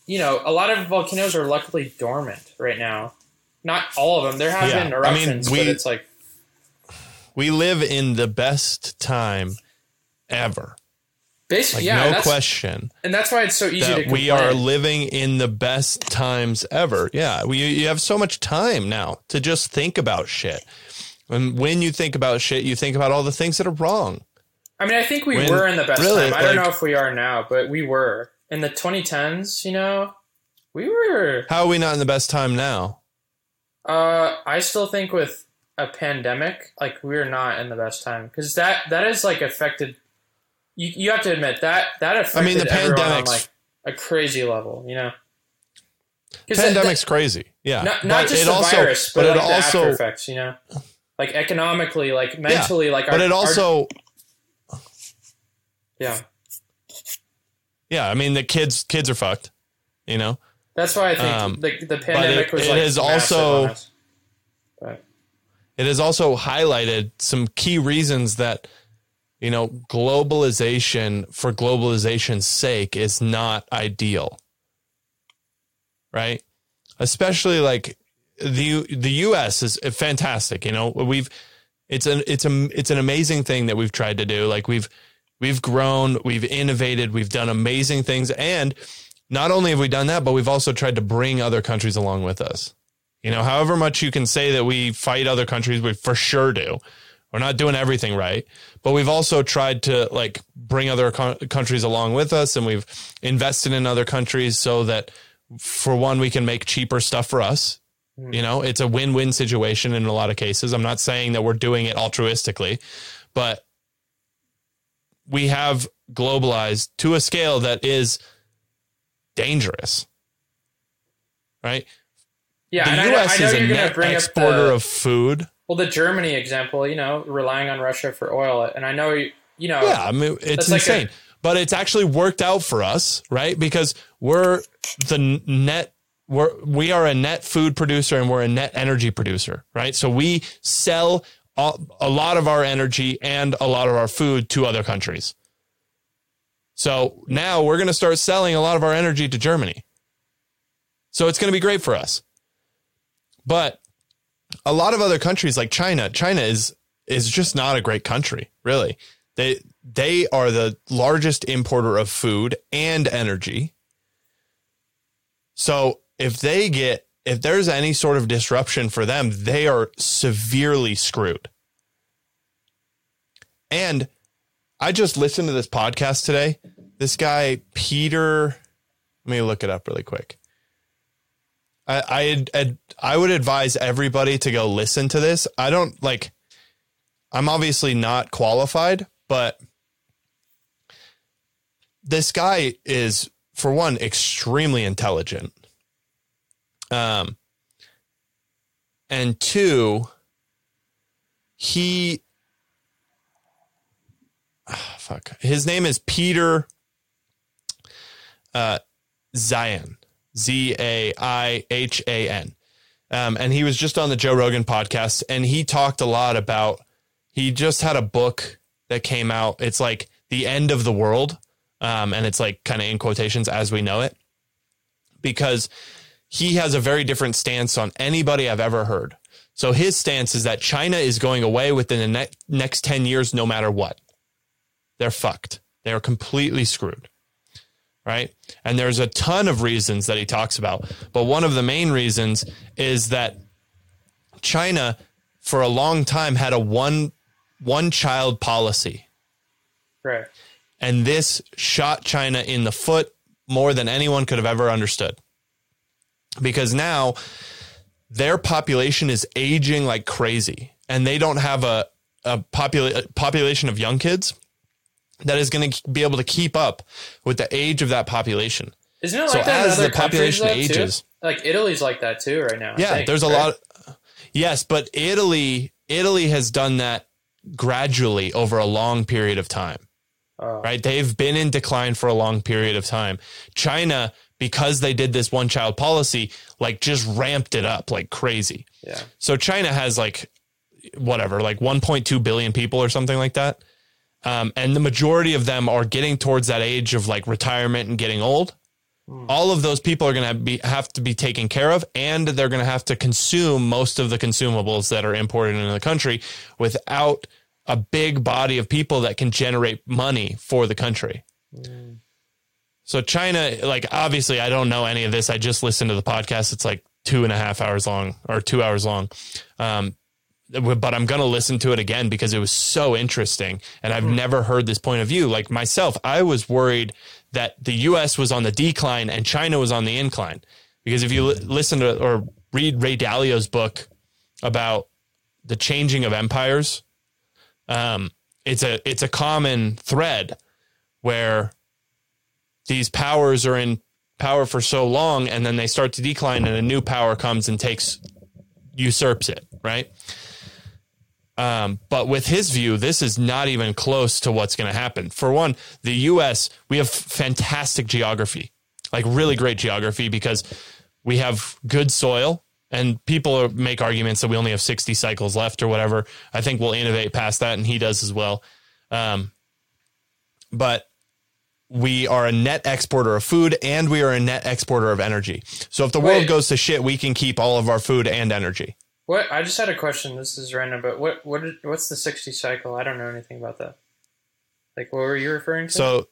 You know, a lot of volcanoes are luckily dormant right now. Not all of them. There have Yeah, been I mean, eruptions, we- but it's like we live in the best time ever. Basically, Like yeah, no question and that's why it's so easy to complain. we are living in the best times ever. Yeah, we you have so much time now to just think about shit. And when you think about shit, you think about all the things that are wrong. I mean, I think we When- were in the best really, time. I don't know if we are now, but we were in the 2010s. You know, we were. How are we not in the best time now? Uh, I still think with a pandemic, like we're not in the best time because that that is like affected. You you have to admit that that affected mean, the pandemic's- like a crazy level. You know, 'Cause that- Pandemic's crazy. Yeah, not, not But just it the also, virus, but, but it like after also, effects. You know, like economically, like mentally, like but our, it our- also, yeah. yeah. I mean, the kids kids are fucked. You know, That's why I think Um, the the pandemic it- was it like is also-. It has also highlighted some key reasons that you know globalization for globalization's sake is not ideal right? Especially like the the US is fantastic you know? We've it's an it's a it's an amazing thing that we've tried to do. Like we've we've grown we've innovated we've done amazing things and not only have we done that but we've also tried to bring other countries along with us. You know, however much you can say that we fight other countries, we for sure do. We're not doing everything right, but we've also tried to like bring other co- countries along with us, and we've invested in other countries so that for one, we can make cheaper stuff for us. Hmm. You know, it's a win-win situation in a lot of cases. I'm not saying that we're doing it altruistically, but we have globalized to a scale that is dangerous. right? Yeah, the I U.S. I know is a you're going to net exporter the, of food. Well the Germany example. You know, relying on Russia for oil, and I know you, you know. Yeah, I mean it's That's like a- insane, but it's actually worked out for us, right? Because we're the net. We're we are a net food producer and we're a net energy producer, right? So we sell a lot of our energy and a lot of our food to other countries. So now we're going to start selling a lot of our energy to Germany. So it's going to be great for us. But a lot of other countries like China, China is is just not a great country, really. They they are the largest importer of food and energy. So if they get if there's any sort of disruption for them, they are severely screwed. And I just listened to this podcast today. This guy, Peter, let me look it up really quick. I, I, I'd- advise everybody to go listen to this. I don't like, I'm obviously not qualified, but this guy is, for one, extremely intelligent. Um, and two, he, ah, fuck, his name is Peter, uh, Zeihan, Z A I H A N. Um, and he was just on the Joe Rogan podcast and he talked a lot about, he just had a book that came out. It's like the end of the world. Um, and it's like kind of in quotations as we know it because he has a very different stance on anybody I've ever heard. So his stance is that China is going away within the ne- next 10 years, no matter what. They're fucked. They're completely screwed. Right. And there's a ton of reasons that he talks about. But one of the main reasons is that China, for a long time, had a one one child policy. Right. And this shot China in the foot more than anyone could have ever understood. Because now their population is aging like crazy and they don't have a, a popula- population of young kids that is going to be able to keep up with the age of that population. Isn't it like So that as other the population though, too? ages- Like Italy's like that too right now. Yeah, think, there's a right? lot. yes, but Italy, Italy has done that gradually over a long period of time. Oh. right? They've been in decline for a long period of time. China, because they did this one child policy, like just ramped it up like crazy. Yeah. So China has like whatever, like 1.2 billion people or something like that. Um, and the majority of them are getting towards that age of like retirement and getting old. All of those people are going to be have to be taken care of, and they're going to have to consume most of the consumables that are imported into the country without a big body of people that can generate money for the country. So China, like obviously, I don't know any of this. I just listened to the podcast. It's like two and a half hours long or two hours long. Um, but I'm going to listen to it again because it was so interesting. And I've never heard this point of view. Like myself, I was worried that the US was on the decline and China was on the incline. Because if you li- listen to or read Ray Dalio's book about the changing of empires, um, it's a it's a common thread where these powers are in power for so long and then they start to decline and a new power comes and takes usurps it, right? Um, but with his view, this is not even close to what's going to happen. For one, the U.S. we have fantastic geography, like really great geography, because we have good soil. And people make arguments that we only have 60 cycles left or whatever. I think we'll innovate past that, and he does as well. Um, but we are a net exporter of food and we are a net exporter of energy. So if the world goes to shit, we can keep all of our food and energy. What I just had a question. This is random, but what what did- what's the sixty cycle? I don't know anything about that. Like, what were you referring to? So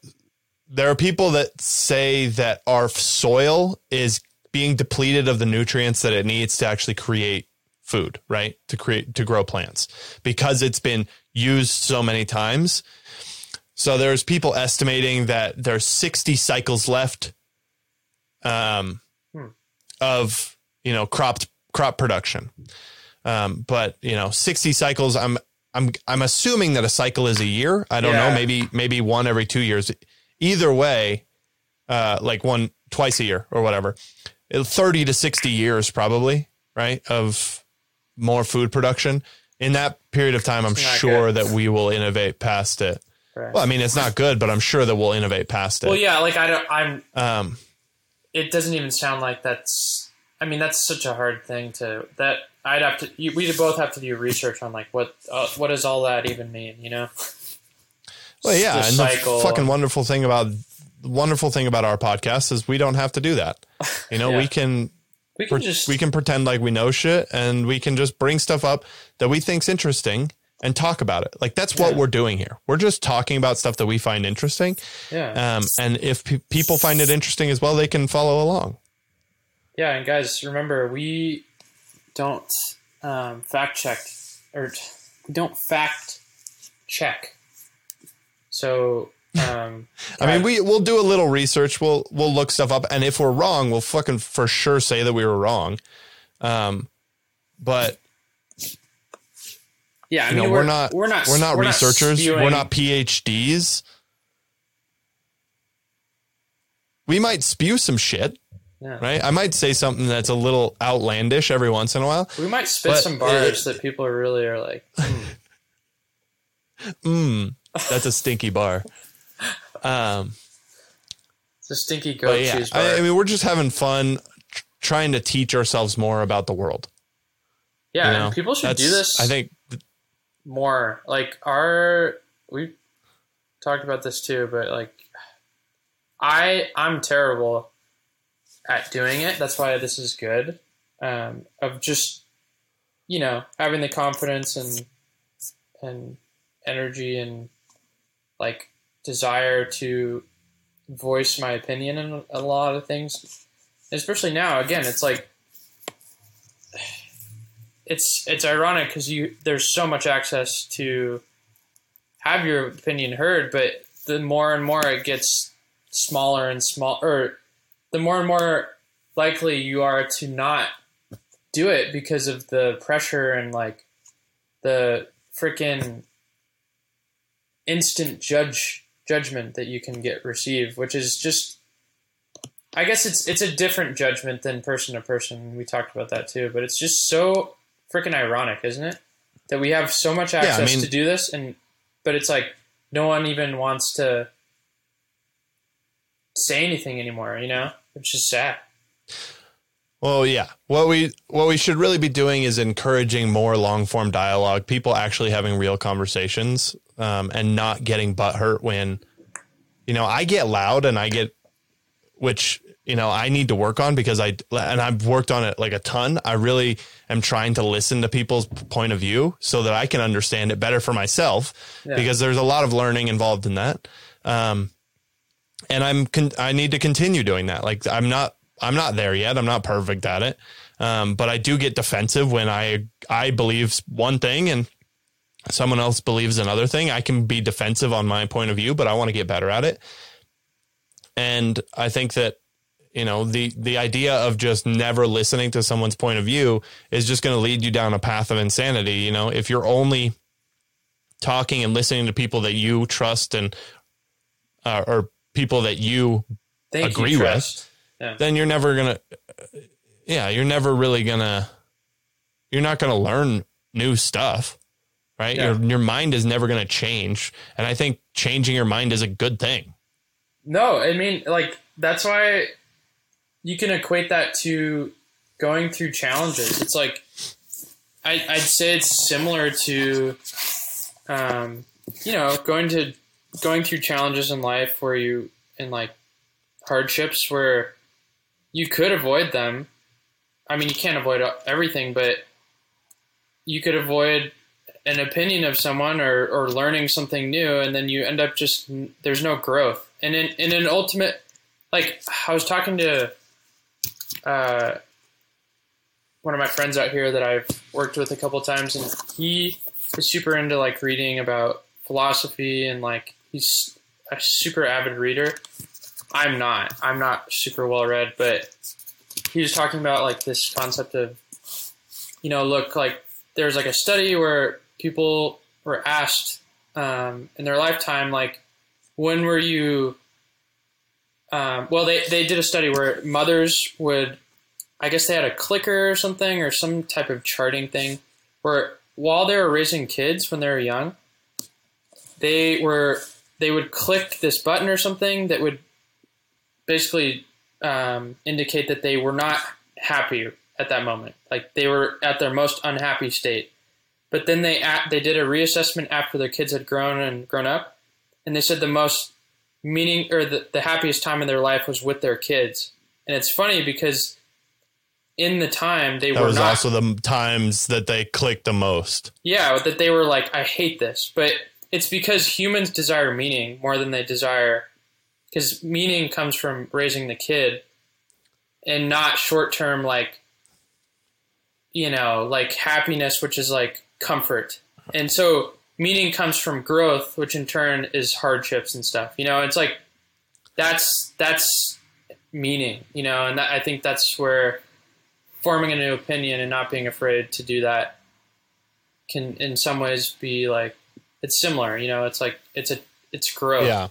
there are people that say that our soil is being depleted of the nutrients that it needs to actually create food, right? To create to grow plants because it's been used so many times. So there's people estimating that there's 60 cycles left um, Hmm. of you know cropped crop production. Um, but you know 60 cycles I'm I'm I'm assuming that a cycle is a year. I don't Yeah. know, maybe maybe one every 2 years. Either way, uh, like one twice a year or whatever. 30 to 60 years probably, right? Of more food production. In that period of time, I'm sure good. that we will innovate past it. Right. Well, I mean, it's not good, but I'm sure that we'll innovate past it. Well, yeah, like I don't, I'm, um, it doesn't even sound like that's, I mean, that's such a hard thing to, that I'd have to, you, we'd both have to do research on like what, uh, what does all that even mean, you know? Well, yeah. The and cycle. the fucking wonderful thing about, wonderful thing about our podcast is we don't have to do that. You know, [LAUGHS] yeah. we can, we can just we can pretend like we know shit and we can just bring stuff up that we think's interesting and talk about it. Like that's what yeah. we're doing here. We're just talking about stuff that we find interesting. Yeah. Um, and if pe- people find it interesting as well, they can follow along. Yeah, and guys, remember we don't um, fact check or don't fact check. So um, [LAUGHS] I mean, we we'll do a little research. We'll we'll look stuff up, and if we're wrong, we'll fucking for sure say that we were wrong. Um, but yeah, I mean, know, we're, we're, not we're not we're not we're researchers. Not we're not PhDs. We might spew some shit. Yeah. Right, I might say something that's a little outlandish every once in a while. We might spit some bars it, that people really are like, [LAUGHS] mm. mm that's a stinky bar. Um, it's a stinky goat yeah, cheese bar. I, I, mean, we're just having fun tr- trying to teach ourselves more about the world. Yeah, you know? and people should that's, do this. I think more like our we talked about this too, but like I I'm terrible at doing it. That's why this is good. Um, of just you know having the confidence and and energy and like desire to voice my opinion in a lot of things. Especially now, again, it's like it's it's ironic because you there's so much access to have your opinion heard, but the more and more it gets smaller and small, or the more and more likely you are to not do it because of the pressure and like the freaking instant judge judgment that you can get receive, which is just I guess it's it's a different judgment than person to person. We talked about that too, but it's just so freaking ironic, isn't it? That we have so much access yeah, I mean, to do this, and but it's like no one even wants to say anything anymore. You know, it's just sad. Well, yeah. What we what we should really be doing is encouraging more long form dialogue, people actually having real conversations, um, and not getting butt hurt when, you know, I get loud and I get, which you know I need to work on because I and I've worked on it like a ton. I really am trying to listen to people's point of view so that I can understand it better for myself yeah. because there's a lot of learning involved in that. Um, and I'm con- I need to continue doing that. Like I'm not I'm not there yet. I'm not perfect at it. Um, but I do get defensive when I I believe one thing and someone else believes another thing. I can be defensive on my point of view, but I want to get better at it. And I think that you know the the idea of just never listening to someone's point of view is just going to lead you down a path of insanity you know if you're only talking and listening to people that you trust and uh, or people that you Think agree you with yeah. then you're never going to yeah you're never really going to you're not going to learn new stuff right yeah. your your mind is never going to change and i think changing your mind is a good thing no i mean like that's why you can equate that to going through challenges. It's like I, would say it's similar to, um, you know, going to going through challenges in life where you in like hardships where you could avoid them. I mean, you can't avoid everything, but you could avoid an opinion of someone or, or learning something new, and then you end up just there's no growth. And in, in an ultimate, like I was talking to uh, one of my friends out here that I've worked with a couple times, and he is super into like reading about philosophy and like he's a super avid reader. I'm not. I'm not super well read, but he was talking about like this concept of, you know, look like there's like a study where people were asked um, in their lifetime, like, when were you um, well, they, they did a study where mothers would I guess they had a clicker or something or some type of charting thing where while they were raising kids when they were young, they were they would click this button or something that would basically um, indicate that they were not happy at that moment. Like they were at their most unhappy state. But then they they did a reassessment after their kids had grown and grown up, and they said the most meaning or the, the happiest time in their life was with their kids. And it's funny because in the time they that were was not, also the times that they clicked the most. Yeah, that they were like, I hate this, but it's because humans desire meaning more than they desire because meaning comes from raising the kid and not short term like you know like happiness which is like comfort. And so meaning comes from growth which in turn is hardships and stuff you know? It's like that's that's meaning you know? And that, i think that's where forming a new opinion and not being afraid to do that can in some ways be like it's similar you know it's like it's a it's growth Yeah.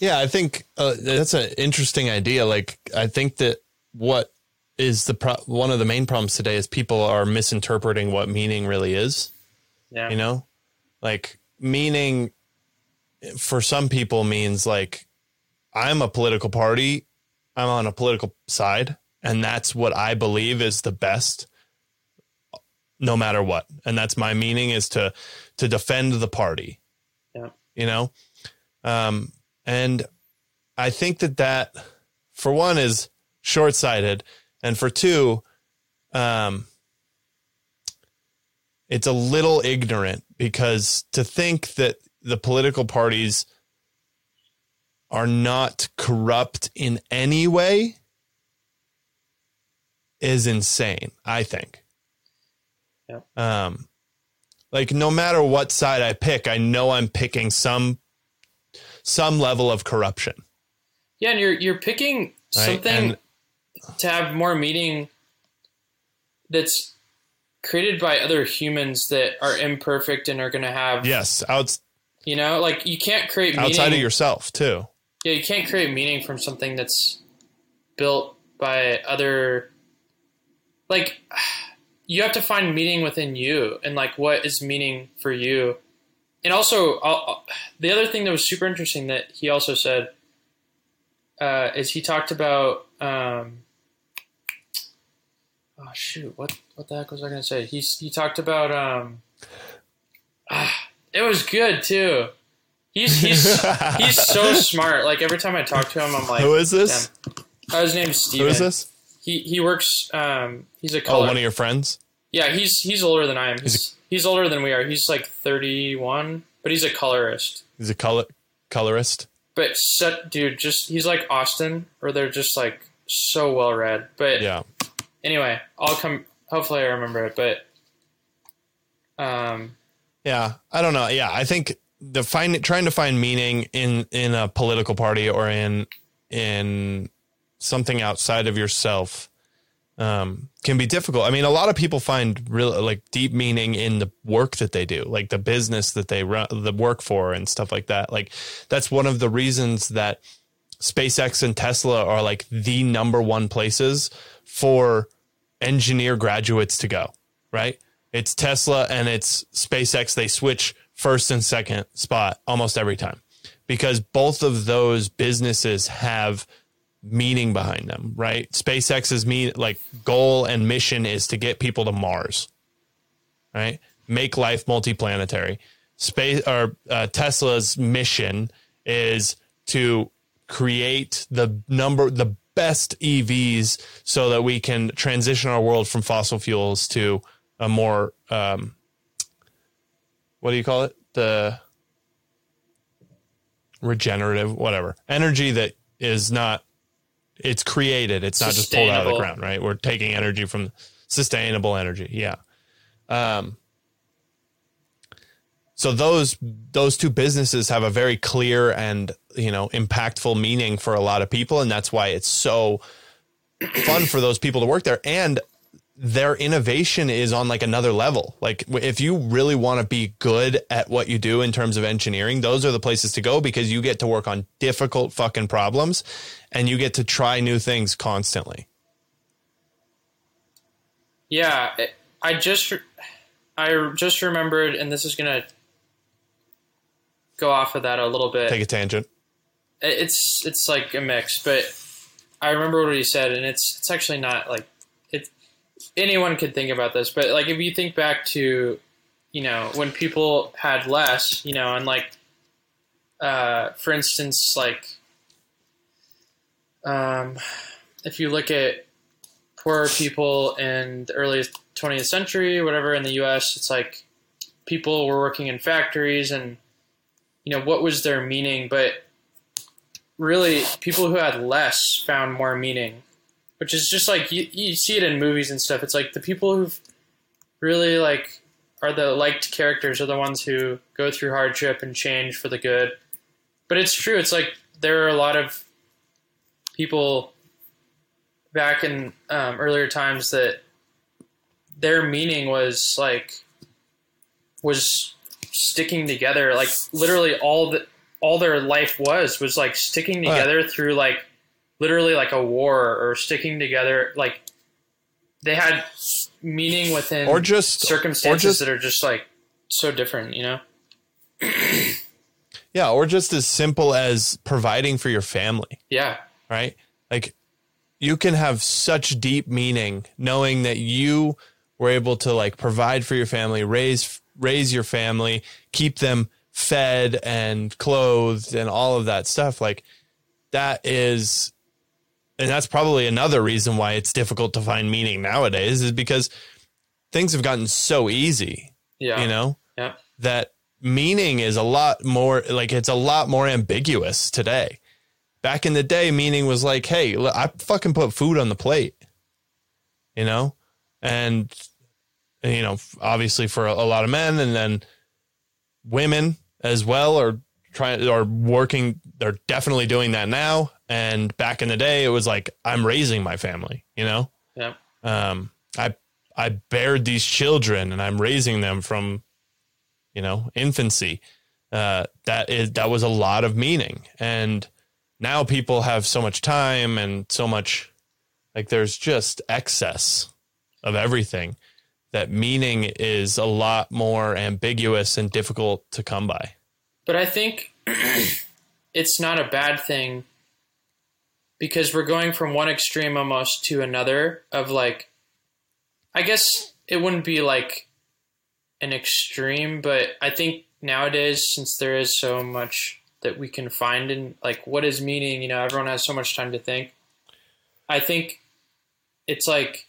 Yeah, I think uh, that's an interesting idea. Like, I think that what is the pro- one of the main problems today is people are misinterpreting what meaning really is. yeah You know, like meaning for some people means like I'm a political party, I'm on a political side, and that's what I believe is the best, no matter what. And that's my meaning is to to defend the party. Yeah. You know, um, and I think that that, for one, is short sighted. And for two, um, it's a little ignorant because to think that the political parties are not corrupt in any way is insane, I think. Yeah. Um, like no matter what side I pick, I know I'm picking some some level of corruption. Yeah, and you're you're picking Right, something and- to have more meaning that's created by other humans that are imperfect and are going to have Yes, out, you know like you can't create meaning outside of yourself too. yeah you can't create meaning from something that's built by other like you have to find meaning within you and like what is meaning for you and also I'll, the other thing that was super interesting that he also said uh, is he talked about um, oh shoot what what the heck was I going to say he he talked about um, ah, it was good too he's he's [LAUGHS] he's so smart like every time I talk to him I'm like Who is this? damn. Oh, his name's Steven. Who is this? He he works. Um, he's a Oh, color. one of your friends. yeah, he's he's older than I am. He's he's older than we are. He's like thirty one, but he's a colorist. He's a color colorist. But set, dude, just he's like Austin, or they're just like so well read. But Yeah. anyway, I'll come. Hopefully, I remember it. But um, Yeah, I don't know. Yeah, I think the find trying to find meaning in in a political party or in in something outside of yourself um, can be difficult. I mean, a lot of people find real like deep meaning in the work that they do, like the business that they run, the work for, and stuff like that. Like that's one of the reasons that SpaceX and Tesla are like the number one places for engineer graduates to go, right? It's Tesla and it's SpaceX. They switch first and second spot almost every time because both of those businesses have meaning behind them, right? SpaceX's mean like goal and mission is to get people to Mars, right? Make life multiplanetary. Space or uh, Tesla's mission is to create the number the best EVs so that we can transition our world from fossil fuels to a more um, what do you call it? The regenerative, whatever energy that is not. It's created. It's not just pulled out of the ground, right? We're taking energy from sustainable energy. Yeah. Um, so those those two businesses have a very clear and you know impactful meaning for a lot of people, and that's why it's so fun for those people to work there. And their innovation is on like another level. Like if you really want to be good at what you do in terms of engineering, those are the places to go because you get to work on difficult fucking problems and you get to try new things constantly. Yeah, I just I just remembered, and this is gonna go off of that a little bit. Take a tangent. It's it's like a mix, but I remember what he said, and it's it's actually not like. Anyone could think about this, but like if you think back to, you know, when people had less, you know, and like, uh, for instance, like, um, if you look at poor people in the early 20th century, whatever, in the U.S., it's like people were working in factories and you know what was their meaning but really people who had less found more meaning which is just like you, you see it in movies and stuff it's like the people who really like are the liked characters are the ones who go through hardship and change for the good but it's true it's like there are a lot of people back in um, earlier times that their meaning was like was sticking together. Like literally all the all their life was was like sticking together right. through like literally like a war or sticking together like they had meaning within or just circumstances or just, that are just like so different, you know? yeah, or just as simple as providing for your family. Yeah. Right? Like you can have such deep meaning knowing that you were able to like provide for your family, raise raise your family, keep them fed and clothed and all of that stuff. Like that is, and that's probably another reason why it's difficult to find meaning nowadays is because things have gotten so easy. Yeah. You know? Yeah. That meaning is a lot more like it's a lot more ambiguous today. Back in the day, meaning was like, hey, I fucking put food on the plate. You know? And you know, obviously for a, a lot of men and then women as well are trying are working they're definitely doing that now and back in the day it was like i'm raising my family you know? Yeah um i i bared these children and i'm raising them from you know infancy. Uh that is that was a lot of meaning. And now people have so much time and so much like there's just excess of everything that meaning is a lot more ambiguous and difficult to come by. But I think [CLEARS THROAT] it's not a bad thing because we're going from one extreme almost to another of like I guess it wouldn't be like an extreme, but I think nowadays since there is so much that we can find in like what is meaning, you know, everyone has so much time to think. I think it's like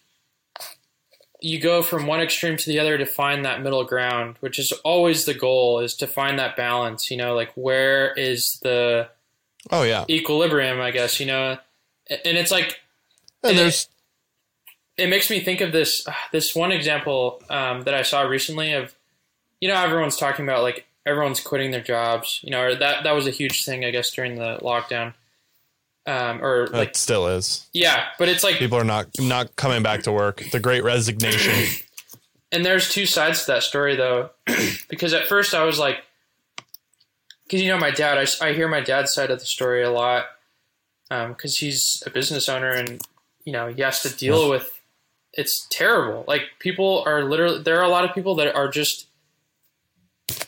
you go from one extreme to the other to find that middle ground, which is always the goal is to find that balance, you know, like where is the Oh yeah. equilibrium, I guess, you know. And it's like and there's it, it, makes me think of this this one example um, that I saw recently of you know everyone's talking about like everyone's quitting their jobs, you know, or that that was a huge thing I guess during the lockdown um, or like it still is. Yeah, but it's like people are not not coming back to work. The Great Resignation. [LAUGHS] and there's two sides to that story though, [CLEARS THROAT] because at first I was like, because you know my dad, I, I hear my dad's side of the story a lot, because um, he's a business owner and you know he has to deal with. It's terrible. Like people are literally there are a lot of people that are just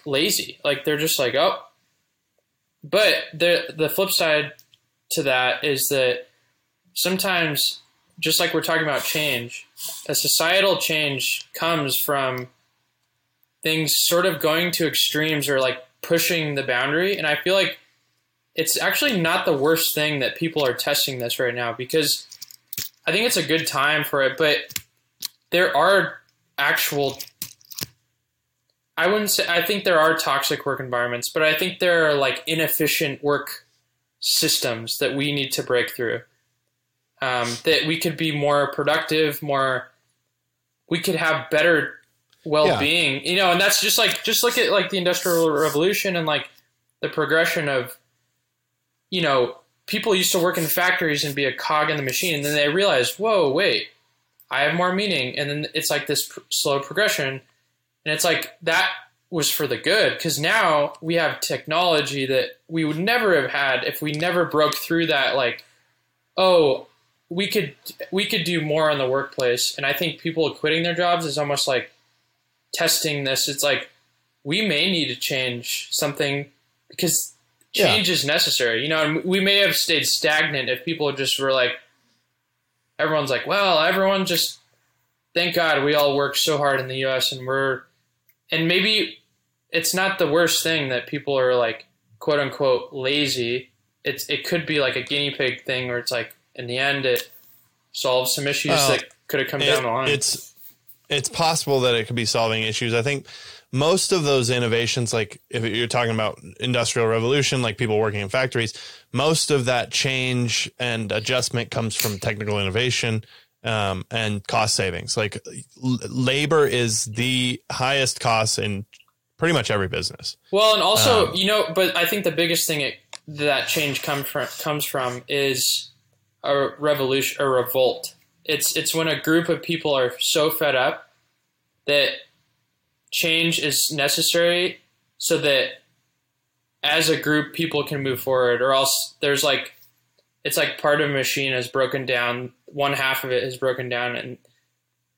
lazy. Like they're just like oh. But the the flip side to that is that sometimes, just like we're talking about change, a societal change comes from things sort of going to extremes or like pushing the boundary. And I feel like it's actually not the worst thing that people are testing this right now because I think it's a good time for it. But there are actual I wouldn't say I think there are toxic work environments, but I think there are like inefficient work systems that we need to break through. Um, that we could be more productive, more. We could have better well-being, yeah. you know, and that's just like just look at like the industrial revolution and like the progression of, you know, people used to work in factories and be a cog in the machine, and then they realized, whoa, wait, I have more meaning, and then it's like this pr- slow progression, and it's like that was for the good because now we have technology that we would never have had if we never broke through that like oh we could we could do more in the workplace, and I think people quitting their jobs is almost like testing this. It's like we may need to change something because change yeah. is necessary. You know, and we may have stayed stagnant if people just were like, everyone's like, well, everyone just thank God we all work so hard in the U.S. and we're and maybe it's not the worst thing that people are like quote unquote lazy. It's it could be like a guinea pig thing where it's like in the end it solves some issues that could have come it, down the line. It's it's possible that it could be solving issues. I think most of those innovations, like if you're talking about industrial revolution, like people working in factories, most of that change and adjustment comes from technical innovation um, and cost savings. Like l- labor is the highest cost in pretty much every business. Well, and also, um, you know, but I think the biggest thing it, that change come from, comes from is a revolution, a revolt. It's it's when a group of people are so fed up that change is necessary, so that as a group people can move forward, or else there's like it's like part of a machine has broken down, one half of it has broken down, and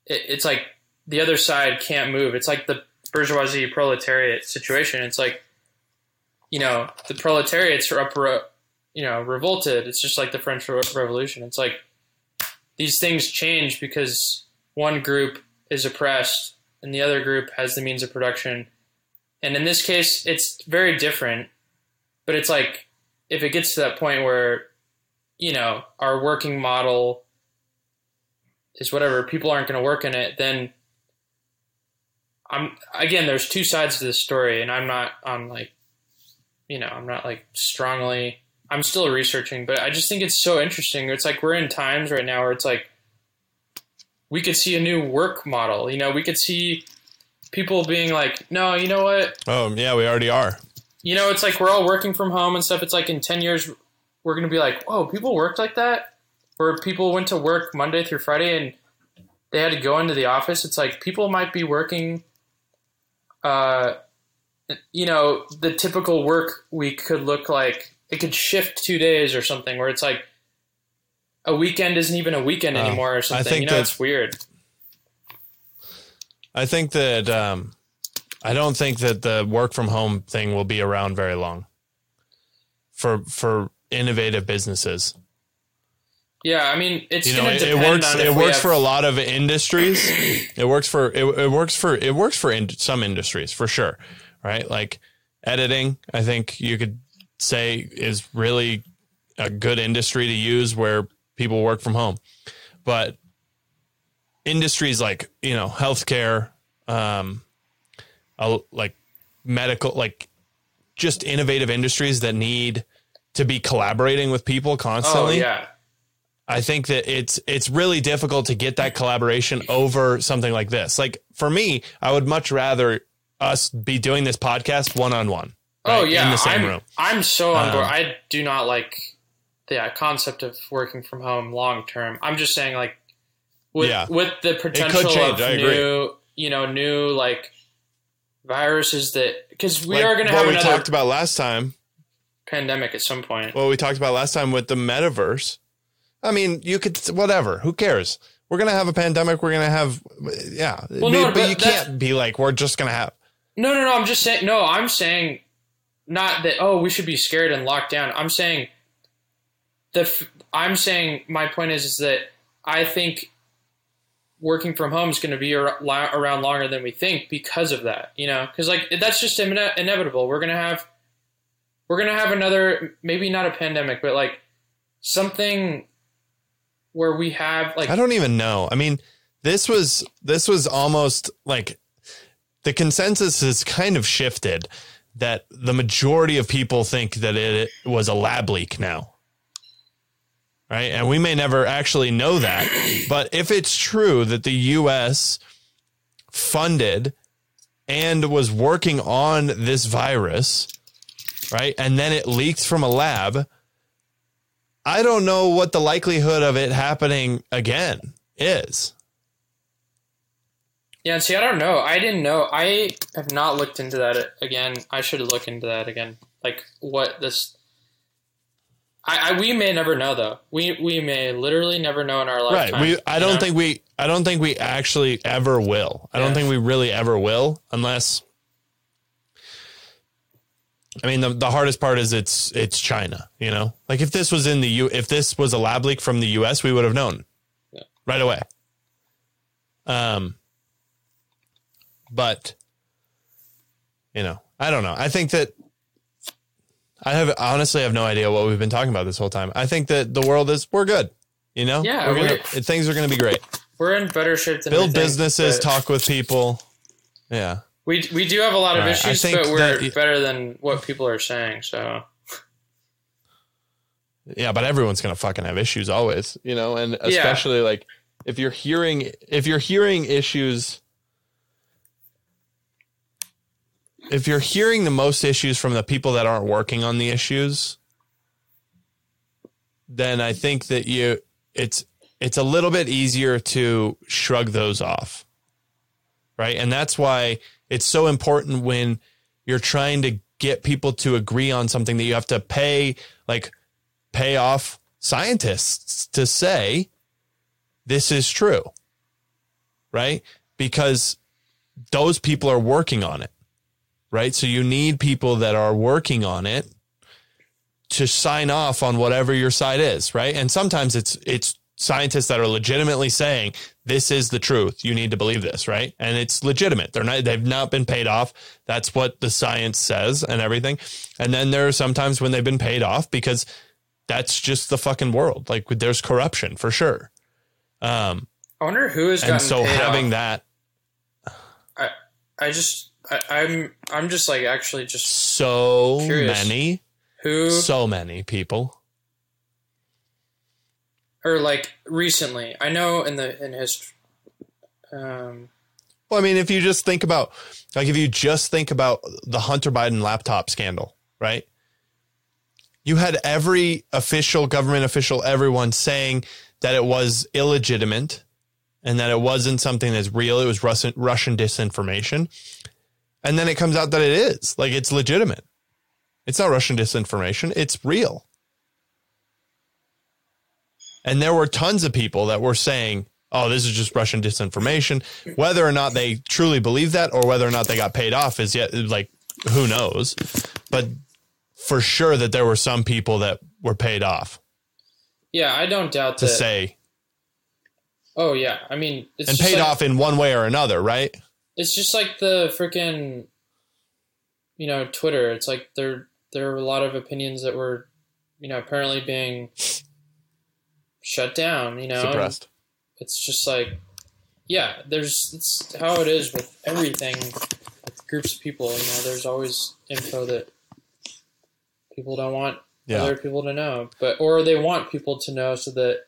it, it's like the other side can't move. It's like the bourgeoisie proletariat situation. It's like, you know, the proletariats are up, you know, revolted. It's just like the French Revolution. It's like these things change because one group is oppressed and the other group has the means of production. And in this case, it's very different. But it's like if it gets to that point where, you know, our working model is whatever, people aren't going to work in it, then I'm again. There's two sides to this story, and I'm not on like, you know, I'm not like strongly. I'm still researching, but I just think it's so interesting. It's like we're in times right now where it's like we could see a new work model. You know, we could see people being like, no, you know what? Oh yeah, we already are. You know, it's like we're all working from home and stuff. It's like in ten years we're gonna be like, whoa, people worked like that, where people went to work Monday through Friday and they had to go into the office. It's like people might be working uh, you know, the typical work week could look like it could shift two days or something where it's like a weekend isn't even a weekend anymore or something. I think you know, that, it's weird. I think that um, I don't think that the work from home thing will be around very long for for innovative businesses. Yeah, I mean, it's you know, it, it works. it works have... for a lot of industries. [CLEARS THROAT] it works for it, it works for it works for in, some industries for sure, right? Like editing, I think you could say is really a good industry to use where people work from home, but industries like you know healthcare, um, like medical, like just innovative industries that need to be collaborating with people constantly. Oh, yeah I think that it's it's really difficult to get that collaboration over something like this. Like for me, I would much rather us be doing this podcast one on one. Oh yeah, in the same I'm, room. I'm so on board. Um, I do not like the concept of working from home long term. I'm just saying like with yeah. with the potential of new, you know, new like viruses that because we like are going to have what we talked about last time pandemic at some point. Well, we talked about last time with the metaverse I mean, you could whatever. Who cares? We're gonna have a pandemic. We're gonna have, yeah. Well, no, but, but you can't be like we're just gonna have. No, no, no. I'm just saying. No, I'm saying not that. Oh, we should be scared and locked down. I'm saying the. I'm saying my point is is that I think working from home is going to be around longer than we think because of that. You know, because like that's just inevitable. We're gonna have we're gonna have another maybe not a pandemic, but like something where we have like I don't even know. I mean, this was this was almost like the consensus has kind of shifted that the majority of people think that it was a lab leak now. Right? And we may never actually know that, [CLEARS THROAT] but if it's true that the US funded and was working on this virus, right? And then it leaked from a lab, I don't know what the likelihood of it happening again is. Yeah, see, I don't know. I didn't know. I have not looked into that again. I should look into that again. Like what this. I, I, we may never know though. We we may literally never know in our lifetime. Right. We I don't know? think we I don't think we actually ever will. I yeah. don't think we really ever will unless I mean the the hardest part is it's it's China, you know? Like if this was in the U if this was a lab leak from the US, we would have known. Yeah. Right away. Um but you know, I don't know. I think that I have honestly have no idea what we've been talking about this whole time. I think that the world is we're good. You know, yeah, we're gonna, things are going to be great. We're in better shape than build businesses, think, talk with people. Yeah, we we do have a lot of right. issues, but we're that, better than what people are saying. So. Yeah, but everyone's gonna fucking have issues always, you know, and especially yeah. like if you're hearing if you're hearing issues if you're hearing the most issues from the people that aren't working on the issues, then I think that you it's it's a little bit easier to shrug those off. Right? And that's why it's so important when you're trying to get people to agree on something that you have to pay like pay off scientists to say this is true. Right? Because those people are working on it right? So you need people that are working on it to sign off on whatever your side is, right? And sometimes it's it's scientists that are legitimately saying this is the truth. You need to believe this, right? And it's legitimate. They're not they've not been paid off. That's what the science says and everything. And then there are sometimes when they've been paid off because that's just the fucking world. Like there's corruption for sure. Um I wonder who is and so having off. that I I just I, I'm I'm just like actually just so curious. many who so many people or like recently. I know in the in history. Um, well, I mean, if you just think about like if you just think about the Hunter Biden laptop scandal, right? You had every official, government official, everyone saying that it was illegitimate and that it wasn't something that's real. It was Russian, Russian disinformation. And then it comes out that it is like it's legitimate. It's not Russian disinformation. It's real. And there were tons of people that were saying, oh, this is just Russian disinformation. Whether or not they truly believe that or whether or not they got paid off is yet like, who knows? But for sure that there were some people that were paid off. Yeah, I don't doubt to that. say. Oh yeah, I mean, and paid like, off in one way or another, right? It's just like the freaking you know twitter it's like there there are a lot of opinions that were you know apparently being shut down you know suppressed it's just like yeah there's it's how it is with everything with groups of people you know there's always info that people don't want yeah. other people to know but or they want people to know so that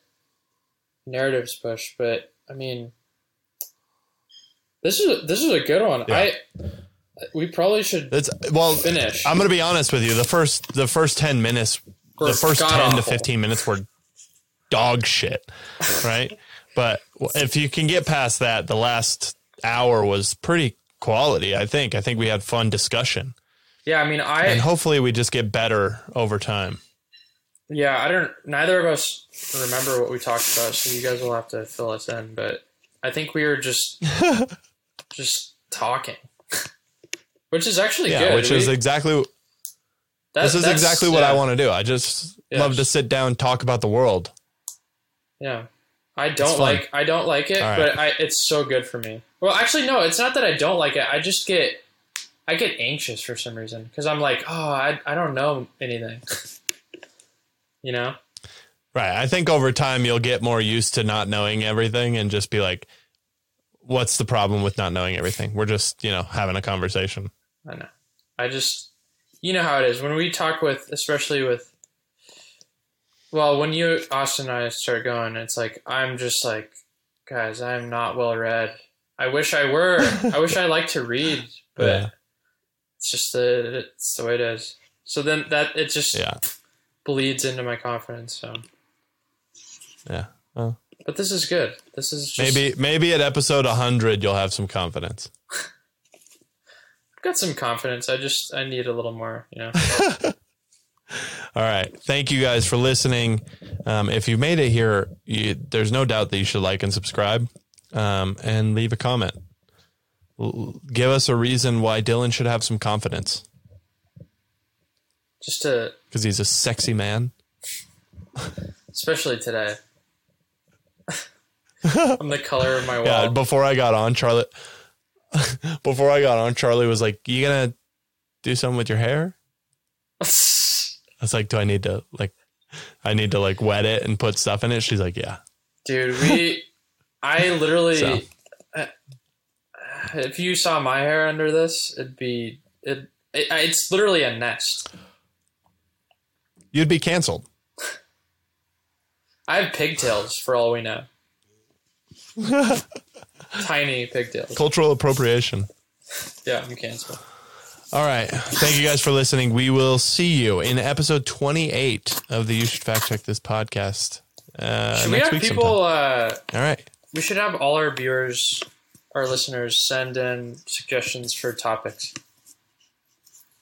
narratives push but i mean this is a, this is a good one. Yeah. I we probably should. It's well finish. I'm going to be honest with you. The first the first ten minutes, were the first ten awful. to fifteen minutes were dog shit, right? [LAUGHS] but if you can get past that, the last hour was pretty quality. I think. I think we had fun discussion. Yeah, I mean, I and hopefully we just get better over time. Yeah, I don't. Neither of us remember what we talked about, so you guys will have to fill us in. But I think we were just [LAUGHS] just talking, [LAUGHS] which is actually yeah, good. Which we, is exactly. That, this is exactly what yeah. I want to do. I just yeah. love to sit down, talk about the world. Yeah, I don't like I don't like it, right. but I, it's so good for me. Well, actually, no, it's not that I don't like it. I just get I get anxious for some reason because I'm like, oh, I I don't know anything. [LAUGHS] you know. Right. I think over time you'll get more used to not knowing everything and just be like, what's the problem with not knowing everything? We're just, you know, having a conversation. I know. I just, you know how it is when we talk with, especially with, well, when you, Austin and I start going, it's like, I'm just like, guys, I'm not well read. I wish I were. I wish I liked to read, [LAUGHS] but yeah. it's just the, it's the way it is. So then that, it just yeah. bleeds into my confidence. So, yeah. Well, but this is good. This is just... maybe maybe at episode 100 you'll have some confidence. I've got some confidence. I just I need a little more, you know. [LAUGHS] All right. Thank you guys for listening. Um, if you made it here, you, there's no doubt that you should like and subscribe um, and leave a comment. L- give us a reason why Dylan should have some confidence. Just to. Because he's a sexy man. Especially today. I'm the color of my [LAUGHS] wall. Yeah, before I got on, Charlotte. [LAUGHS] before I got on, Charlie was like, "You gonna do something with your hair?" [LAUGHS] I was like, "Do I need to like, I need to like wet it and put stuff in it?" She's like, "Yeah." Dude, we, I literally, so. Uh, [SIGHS] if you saw my hair under this, it'd be it, it. It's literally a nest. You'd be canceled. I have pigtails for all we know. [LAUGHS] Tiny pigtails. Cultural appropriation. Yeah, I'm canceled. All right. Thank you guys for listening. We will see you in episode 28 of the You Should Fact Check This podcast. Uh, should we have people? Uh, all right. We should have all our viewers, our listeners, send in suggestions for topics.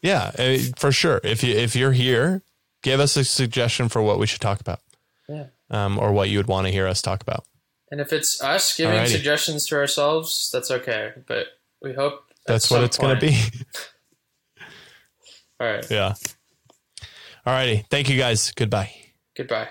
Yeah, uh, for sure. If you if you're here, give us a suggestion for what we should talk about. Yeah. Um, or what you would want to hear us talk about. And if it's us giving Alrighty. suggestions to ourselves, that's okay. But we hope that's what it's going to be. [LAUGHS] All right. Yeah. All righty. Thank you guys. Goodbye. Goodbye.